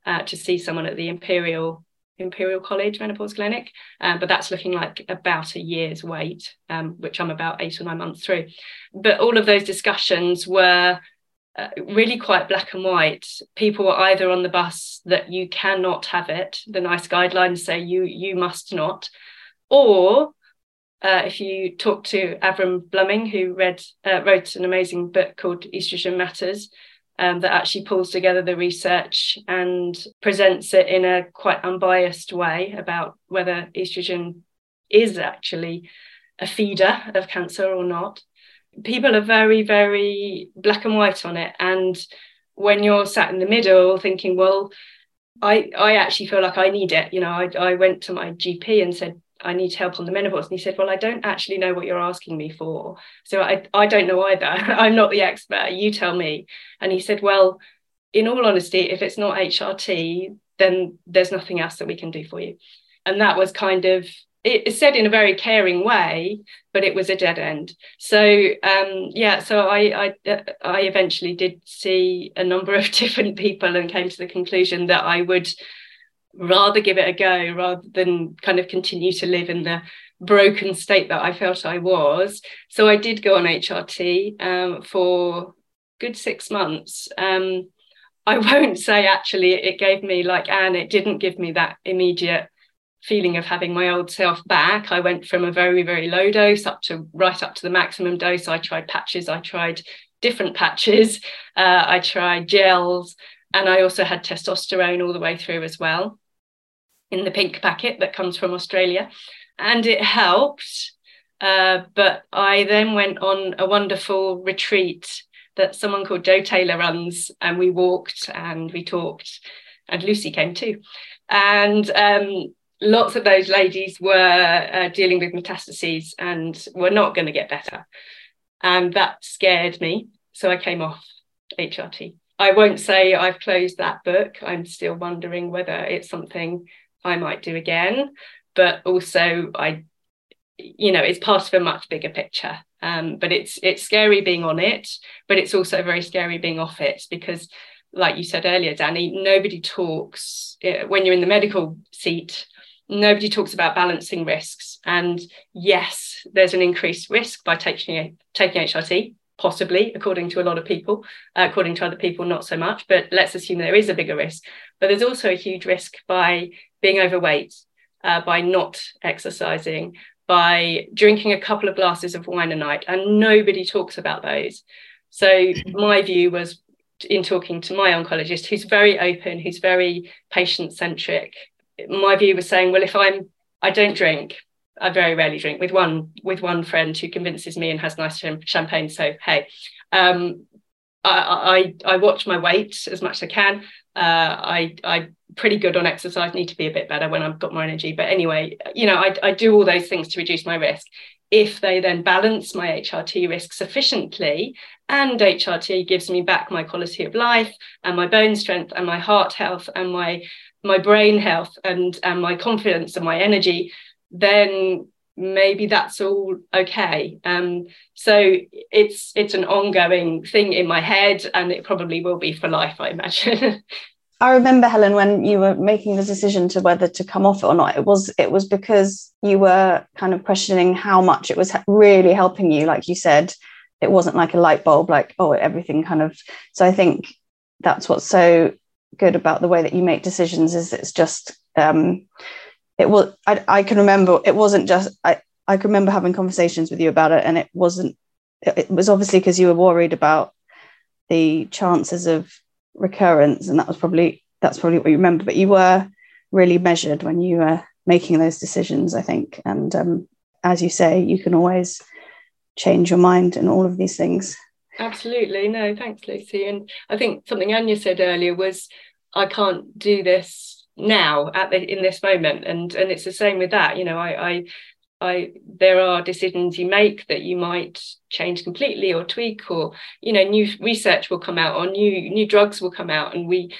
uh, to see someone at the Imperial Imperial College Menopause Clinic, um, but that's looking like about a year's wait, um, which I'm about eight or nine months through. But all of those discussions were uh, really quite black and white. People were either on the bus that you cannot have it, the NICE guidelines say you you must not, or uh, if you talk to Avrum Bluming, who read uh, wrote an amazing book called Estrogen Matters, um, that actually pulls together the research and presents it in a quite unbiased way about whether estrogen is actually a feeder of cancer or not. People are very, very black and white on it. And when you're sat in the middle thinking, well, I, I actually feel like I need it. You know, I, I went to my GP and said, I need help on the menopause. And he said, Well, I don't actually know what you're asking me for. So I, I don't know either. [laughs] I'm not the expert. You tell me. And he said, Well, in all honesty, if it's not HRT, then there's nothing else that we can do for you. And that was kind of it said in a very caring way, but it was a dead end. So um, yeah, so I, I I eventually did see a number of [laughs] different people and came to the conclusion that I would rather give it a go rather than kind of continue to live in the broken state that I felt I was. So I did go on HRT um, for good six months. Um, I [laughs] won't say actually it gave me like Anne, it didn't give me that immediate feeling of having my old self back. I went from a very, very low dose up to right up to the maximum dose. I tried patches, I tried different patches, uh, I tried gels, and I also had testosterone all the way through as well in the pink packet that comes from Australia. And it helped. Uh, but I then went on a wonderful retreat that someone called Joe Taylor runs, and we walked and we talked, and Lucy came too. And um, lots of those ladies were uh, dealing with metastases and were not going to get better. And that scared me. So I came off HRT. I won't say I've closed that book. I'm still wondering whether it's something I might do again. But also, I, you know, it's part of a much bigger picture. Um, but it's it's scary being on it, but it's also very scary being off it because, like you said earlier, Dani, nobody talks eh, when you're in the medical seat. Nobody talks about balancing risks. And yes, there's an increased risk by taking taking HRT, possibly, according to a lot of people. Uh, according to other people, not so much. But let's assume there is a bigger risk. But there's also a huge risk by being overweight, uh, by not exercising, by drinking a couple of glasses of wine a night, and nobody talks about those. So [laughs] my view was in talking to my oncologist, who's very open, who's very patient centric. My view was saying, well, if I'm, I don't drink, I very rarely drink with one with one friend who convinces me and has nice champagne. So hey, um, I, I I watch my weight as much as I can. Uh, I I pretty good on exercise, need to be a bit better when I've got more energy. But anyway, you know, I, I do all those things to reduce my risk. If they then balance my HRT risk sufficiently, and HRT gives me back my quality of life and my bone strength and my heart health and my my brain health and and my confidence and my energy, then maybe that's all okay. Um, so it's it's an ongoing thing in my head, and it probably will be for life, I imagine. [laughs] I remember Helen when you were making the decision to whether to come off it or not. It was it was because you were kind of questioning how much it was really helping you. Like you said, it wasn't like a light bulb, like oh everything kind of. So I think that's what's so good about the way that you make decisions is it's just um, it was I, I can remember it wasn't just I I can remember having conversations with you about it and it wasn't it was obviously because you were worried about the chances of recurrence and that was probably that's probably what you remember but you were really measured when you were making those decisions i think and um, as you say you can always change your mind and all of these things. Absolutely. No thanks lucy and i think something anya said earlier was i can't do this now at the in this moment. And and it's the same with that you know i i I there are decisions you make that you might change completely or tweak or you know new research will come out or new new drugs will come out. And we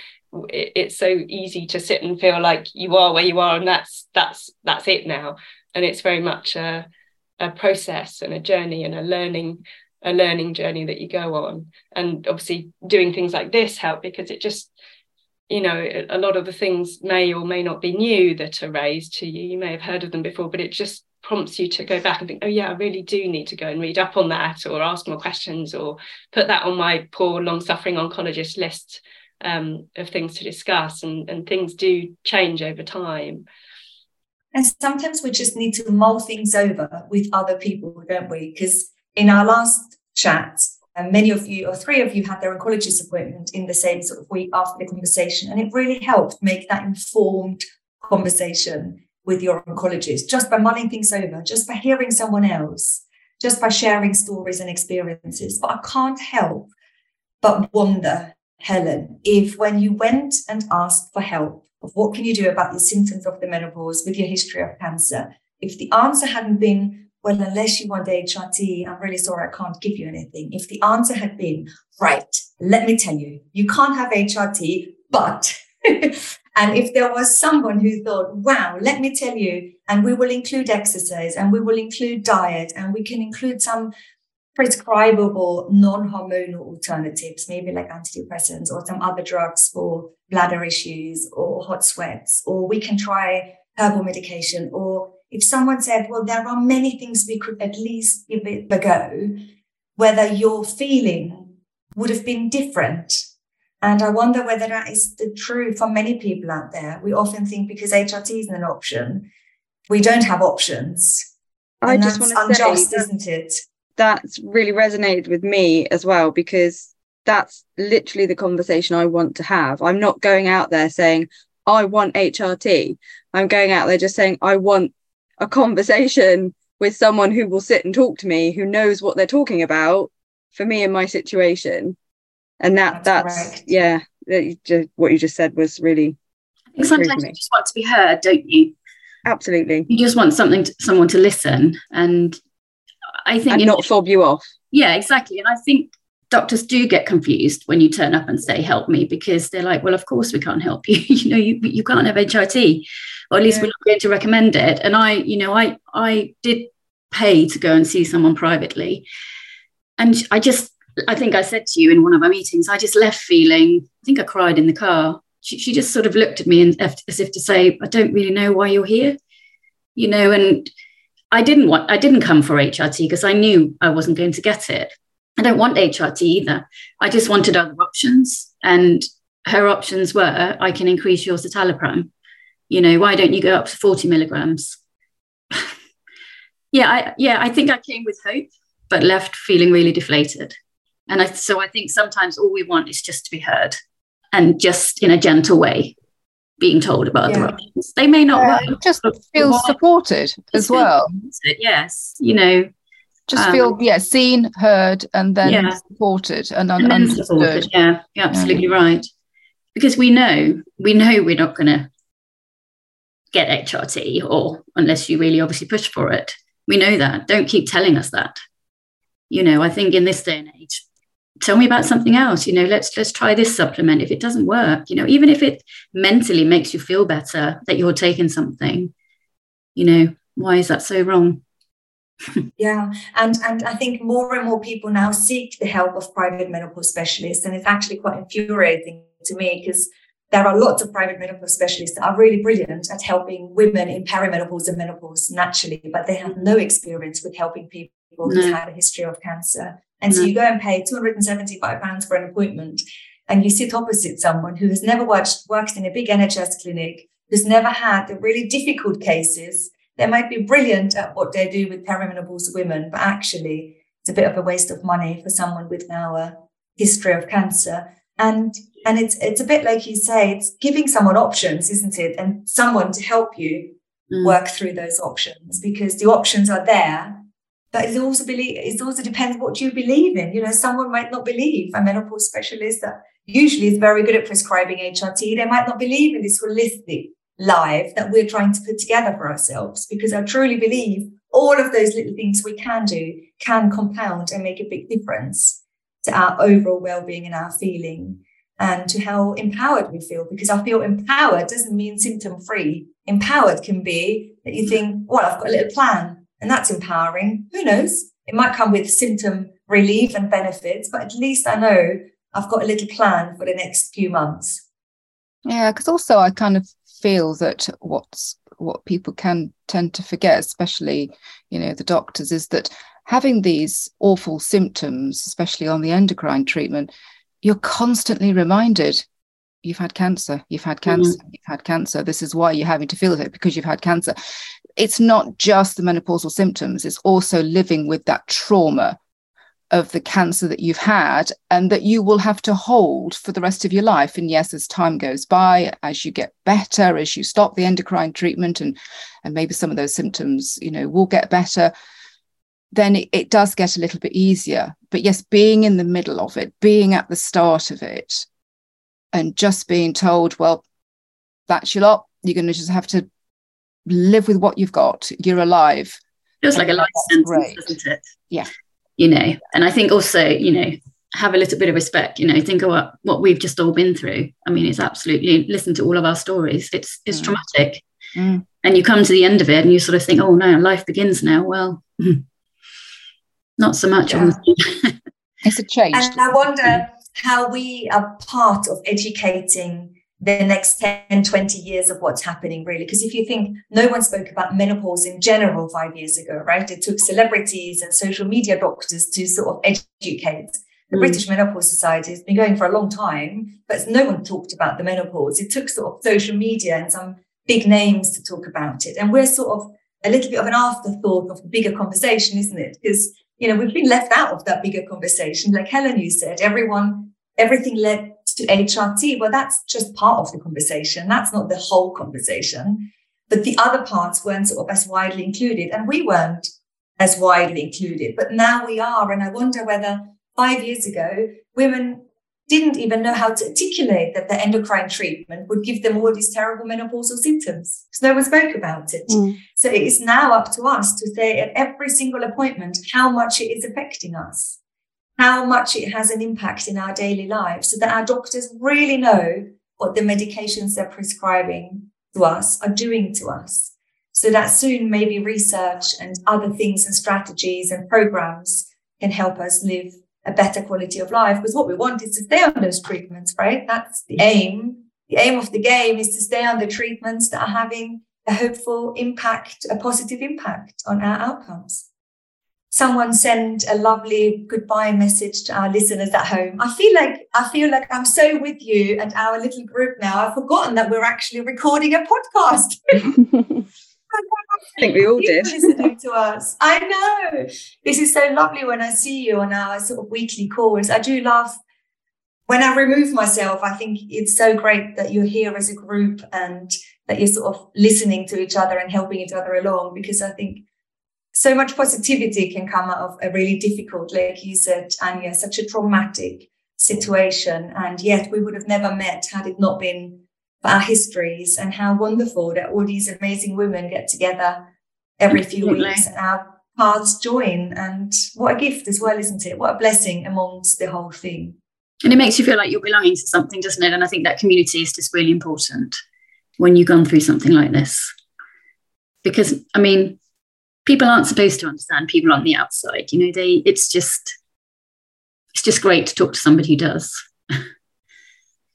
it, it's so easy to sit and feel like you are where you are and that's that's that's it now. And it's very much a a process and a journey and a learning a learning journey that you go on. And obviously doing things like this help because it just you know a lot of the things may or may not be new that are raised to you you may have heard of them before but it just prompts you to go back and think, oh yeah, I really do need to go and read up on that or ask more questions or put that on my poor long-suffering oncologist list um, of things to discuss. And, and things do change over time. And sometimes we just need to mull things over with other people, don't we? Because in our last chat, and many of you, or three of you, had their oncologist appointment in the same sort of week after the conversation. And it really helped make that informed conversation with your oncologist just by mulling things over, just by hearing someone else, just by sharing stories and experiences. But I can't help but wonder, Helen, if when you went and asked for help of what can you do about the symptoms of the menopause with your history of cancer, if the answer hadn't been, well, unless you want HRT, I'm really sorry, I can't give you anything. If the answer had been, right, let me tell you, you can't have HRT, but [laughs] And if there was someone who thought, wow, let me tell you, and we will include exercise and we will include diet and we can include some prescribable non-hormonal alternatives, maybe like antidepressants or some other drugs for bladder issues or hot sweats, or we can try herbal medication. Or if someone said, well, there are many things we could at least give it a go, whether your feeling would have been different And I wonder whether that is the true for many people out there. We often think because HRT isn't an option, we don't have options. I And just want to say unjust, that- isn't it? that's really resonated with me as well because that's literally the conversation I want to have. I'm not going out there saying I want HRT. I'm going out there just saying I want a conversation with someone who will sit and talk to me, who knows what they're talking about for me and my situation. And that That's that's, yeah, that you ju- what you just said was really I think sometimes me. you just want to be heard, don't you? absolutely You just want something, to, someone to listen, and I think and you know- not fob you off. Yeah, exactly. And I think doctors do get confused when you turn up and say, help me, because they're like, well, of course we can't help [laughs] you. you know, you, you can't have HRT, or at least Yeah. we're not going to recommend it. And I, you know, I, I did pay to go and see someone privately. And I just, I think I said to you in one of our meetings, I just left feeling, I think I cried in the car. She, she just sort of looked at me and as if to say, I don't really know why you're here, you know, and I didn't want, I didn't come for HRT because I knew I wasn't going to get it. I don't want HRT either. I just wanted other options. And her options were I can increase your citalopram. You know, why don't you go up to 40 milligrams? [laughs] yeah, I, yeah, I think I came with hope, but left feeling really deflated. And I, so I think sometimes all we want is just to be heard and just in a gentle way being told about Yeah. other options. They may not Yeah, work. just feel supported as well. supported, Yes, you know, Just Um, feel yeah seen, heard, and then Yeah. supported and un- and then understood. supported. Yeah, you're absolutely right. Because we know, we know we're not going to get HRT, or unless you really obviously push for it. We know that. Don't keep telling us that. You know, I think in this day and age, tell me about something else. You know, let's let's try this supplement. If it doesn't work, you know, even if it mentally makes you feel better that you're taking something, you know, why is that so wrong? [laughs] Yeah, and and I think more and more people now seek the help of private menopause specialists, and it's actually quite infuriating to me because there are lots of private menopause specialists that are really brilliant at helping women in perimenopause and menopause naturally, but they have no experience with helping people who've had a history of cancer. And so you go and pay two hundred and seventy-five pounds for an appointment, and you sit opposite someone who has never worked worked in a big NHS clinic, who's never had the really difficult cases they might be brilliant at what they do with perimenopause women, but actually it's a bit of a waste of money for someone with now a history of cancer. And and it's it's a bit like you say, it's giving someone options, isn't it? And someone to help you Mm. work through those options because the options are there. But it also believe it also depends what you believe in. You know, someone might not believe a menopause specialist that usually is very good at prescribing HRT. They might not believe in this holistic life that we're trying to put together for ourselves because I truly believe all of those little things we can do can compound and make a big difference to our overall well-being and our feeling and to how empowered we feel because I feel empowered doesn't mean symptom free. Empowered can be that you think, well, I've got a little plan and that's empowering. Who knows? It might come with symptom relief and benefits, but at least I know I've got a little plan for the next few months. Yeah, because also I kind of feel that what's what people can tend to forget, especially you know the doctors, is that having these awful symptoms, especially on the endocrine treatment, you're constantly reminded you've had cancer, you've had mm-hmm. cancer, you've had cancer. This is why you're having to feel it because you've had cancer. It's not just the menopausal symptoms; it's also living with that trauma of the cancer that you've had and that you will have to hold for the rest of your life. And yes, as time goes by, as you get better, as you stop the endocrine treatment and and maybe some of those symptoms, you know, will get better, then it, it does get a little bit easier. But yes, being in the middle of it, being at the start of it, and just being told, well, that's your lot. You're going to just have to live with what you've got. You're alive. feels like a life sentence, great. doesn't it? Yeah. You know, and I think also, you know, have a little bit of respect, you know, think of what, what we've just all been through. I mean, it's absolutely listen to all of our stories. It's it's Mm. traumatic. Mm. And you come to the end of it and you sort of think, oh no, life begins now. Well, [laughs] not so much Yeah. obviously. [laughs] It's a change. And I wonder how we are part of educating the next 10, 20 years of what's happening, really. Because if you think no one spoke about menopause in general five years ago, right? It took celebrities and social media doctors to sort of educate. The mm. British Menopause Society has been going for a long time, but no one talked about the menopause. It took sort of social media and some big names to talk about it. And we're sort of a little bit of an afterthought of the bigger conversation, isn't it? Because, you know, we've been left out of that bigger conversation. Like Helen, you said, everyone, everything led to HRT. Well, that's just part of the conversation. That's not the whole conversation. But the other parts weren't sort of as widely included. And we weren't as widely included. But now we are. And I wonder whether five years ago, women didn't even know how to articulate that the endocrine treatment would give them all these terrible menopausal symptoms because no one spoke about it. Mm. So it is now up to us to say at every single appointment how much it is affecting us, how much it has an impact in our daily lives, so that our doctors really know what the medications they're prescribing to us are doing to us. So that soon maybe research and other things and strategies and programs can help us live a better quality of life. Because what we want is to stay on those treatments, right? That's the aim. The aim of the game is to stay on the treatments that are having a hopeful impact, a positive impact on our outcomes. Someone send a lovely goodbye message to our listeners at home. I feel like I feel like I'm so with you and our little group now. I've forgotten that we're actually recording a podcast. [laughs] [laughs] I think we all did. listening to us. I know. This is so lovely when I see you on our sort of weekly calls. I do love when I remove myself. I think it's so great that you're here as a group and that you're sort of listening to each other and helping each other along because I think so much positivity can come out of a really difficult, like you said, Anya, such a traumatic situation. And yet we would have never met had it not been our histories and how wonderful that all these amazing women get together every few weeks and our paths join. And what a gift as well, isn't it? What a blessing amongst the whole thing. And it makes you feel like you're belonging to something, doesn't it? And I think that community is just really important when you've gone through something like this. Because, I mean, people aren't supposed to understand people on the outside. You know, they, it's just, it's just great to talk to somebody who does. [laughs]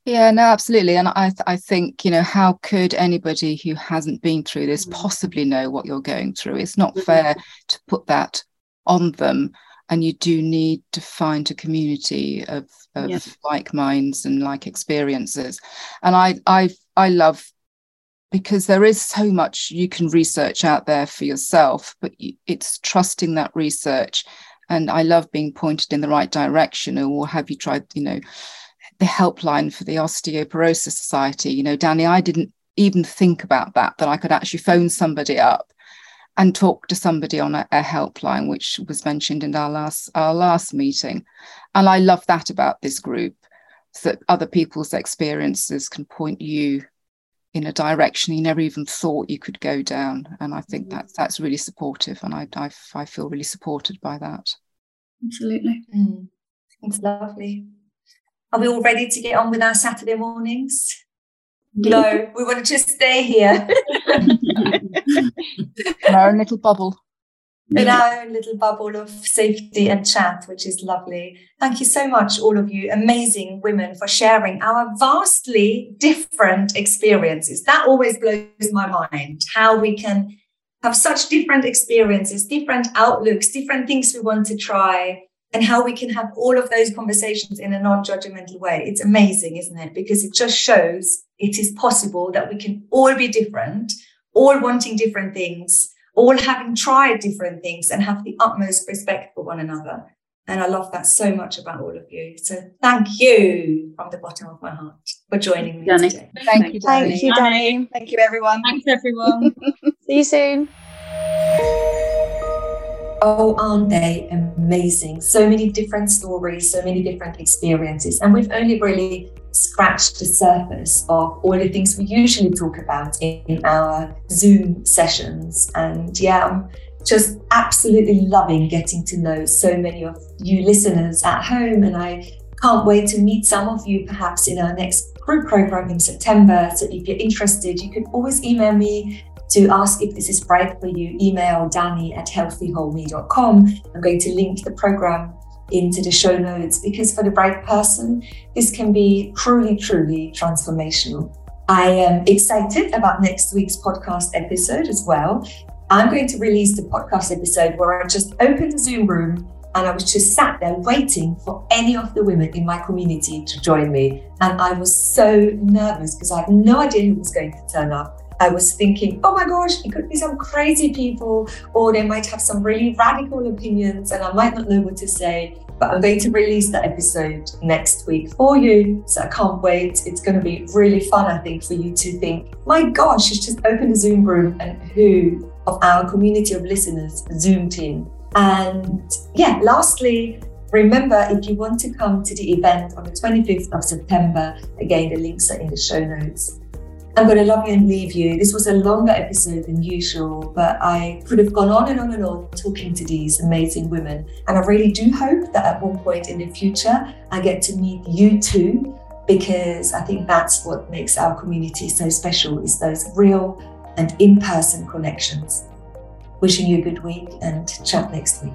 Yeah, no, absolutely. And I, th- I think, you know, how could anybody who hasn't been through this mm. possibly know what you're going through? It's not mm-hmm. fair to put that on them. And you do need to find a community of, of yeah. like minds and like experiences. And I, I, I love because there is so much you can research out there for yourself, but it's trusting that research. And I love being pointed in the right direction. Or have you tried, you know, the helpline for the Osteoporosis Society. You know, Dani, I didn't even think about that, that I could actually phone somebody up and talk to somebody on a, a, helpline, which was mentioned in our last our last meeting. And I love that about this group, that other people's experiences can point you in a direction you never even thought you could go down. And I think that's that's really supportive, and I I, I feel really supported by that. Absolutely, mm. it's lovely. Are we all ready to get on with our Saturday mornings? No, we want to just stay here. in our own little bubble. In our own little bubble of safety and chat, which is lovely. Thank you so much, all of you amazing women, for sharing our vastly different experiences. That always blows my mind how we can have such different experiences, different outlooks, different things we want to try and how we can have all of those conversations in a non-judgmental way. It's amazing, isn't it? Because it just shows it is possible that we can all be different, all wanting different things, all having tried different things and have the utmost respect for one another. And I love that so much about all of you. So thank you from the bottom of my heart for joining me Dani. today. Thank you, Dani. Thank you, Dani. Thank you, everyone. Thanks, everyone. [laughs] See you soon. Oh, aren't they amazing? So many different stories, so many different experiences. And we've only really scratched the surface of all the things we usually talk about in our Zoom sessions. And yeah, I'm just absolutely loving getting to know so many of you listeners at home. And I can't wait to meet some of you perhaps in our next group program in September. So if you're interested, you can always email me to ask if this is right for you, email dani at healthywholeme.com. I'm going to link the program into the show notes because for the right person, this can be truly, truly transformational. I am excited about next week's podcast episode as well. I'm going to release the podcast episode where I just opened the Zoom room and I was just sat there waiting for any of the women in my community to join me. And I was so nervous because I had no idea who was going to turn up. I was thinking, oh my gosh, it could be some crazy people, or they might have some really radical opinions, and I might not know what to say. But I'm going to release the episode next week for you. So I can't wait. It's going to be really fun, I think, for you to think, my gosh, she's just opened a Zoom room, and who of our community of listeners zoomed in and yeah, lastly, remember if you want to come to the event on the 25th of September, again, the links are in the show notes. I'm going to love you and leave you. This was a longer episode than usual, but I could have gone on and on and on talking to these amazing women. And I really do hope that at one point in the future, I get to meet you too, because I think that's what makes our community so special is those real and in-person connections. Wishing you a good week and chat next week.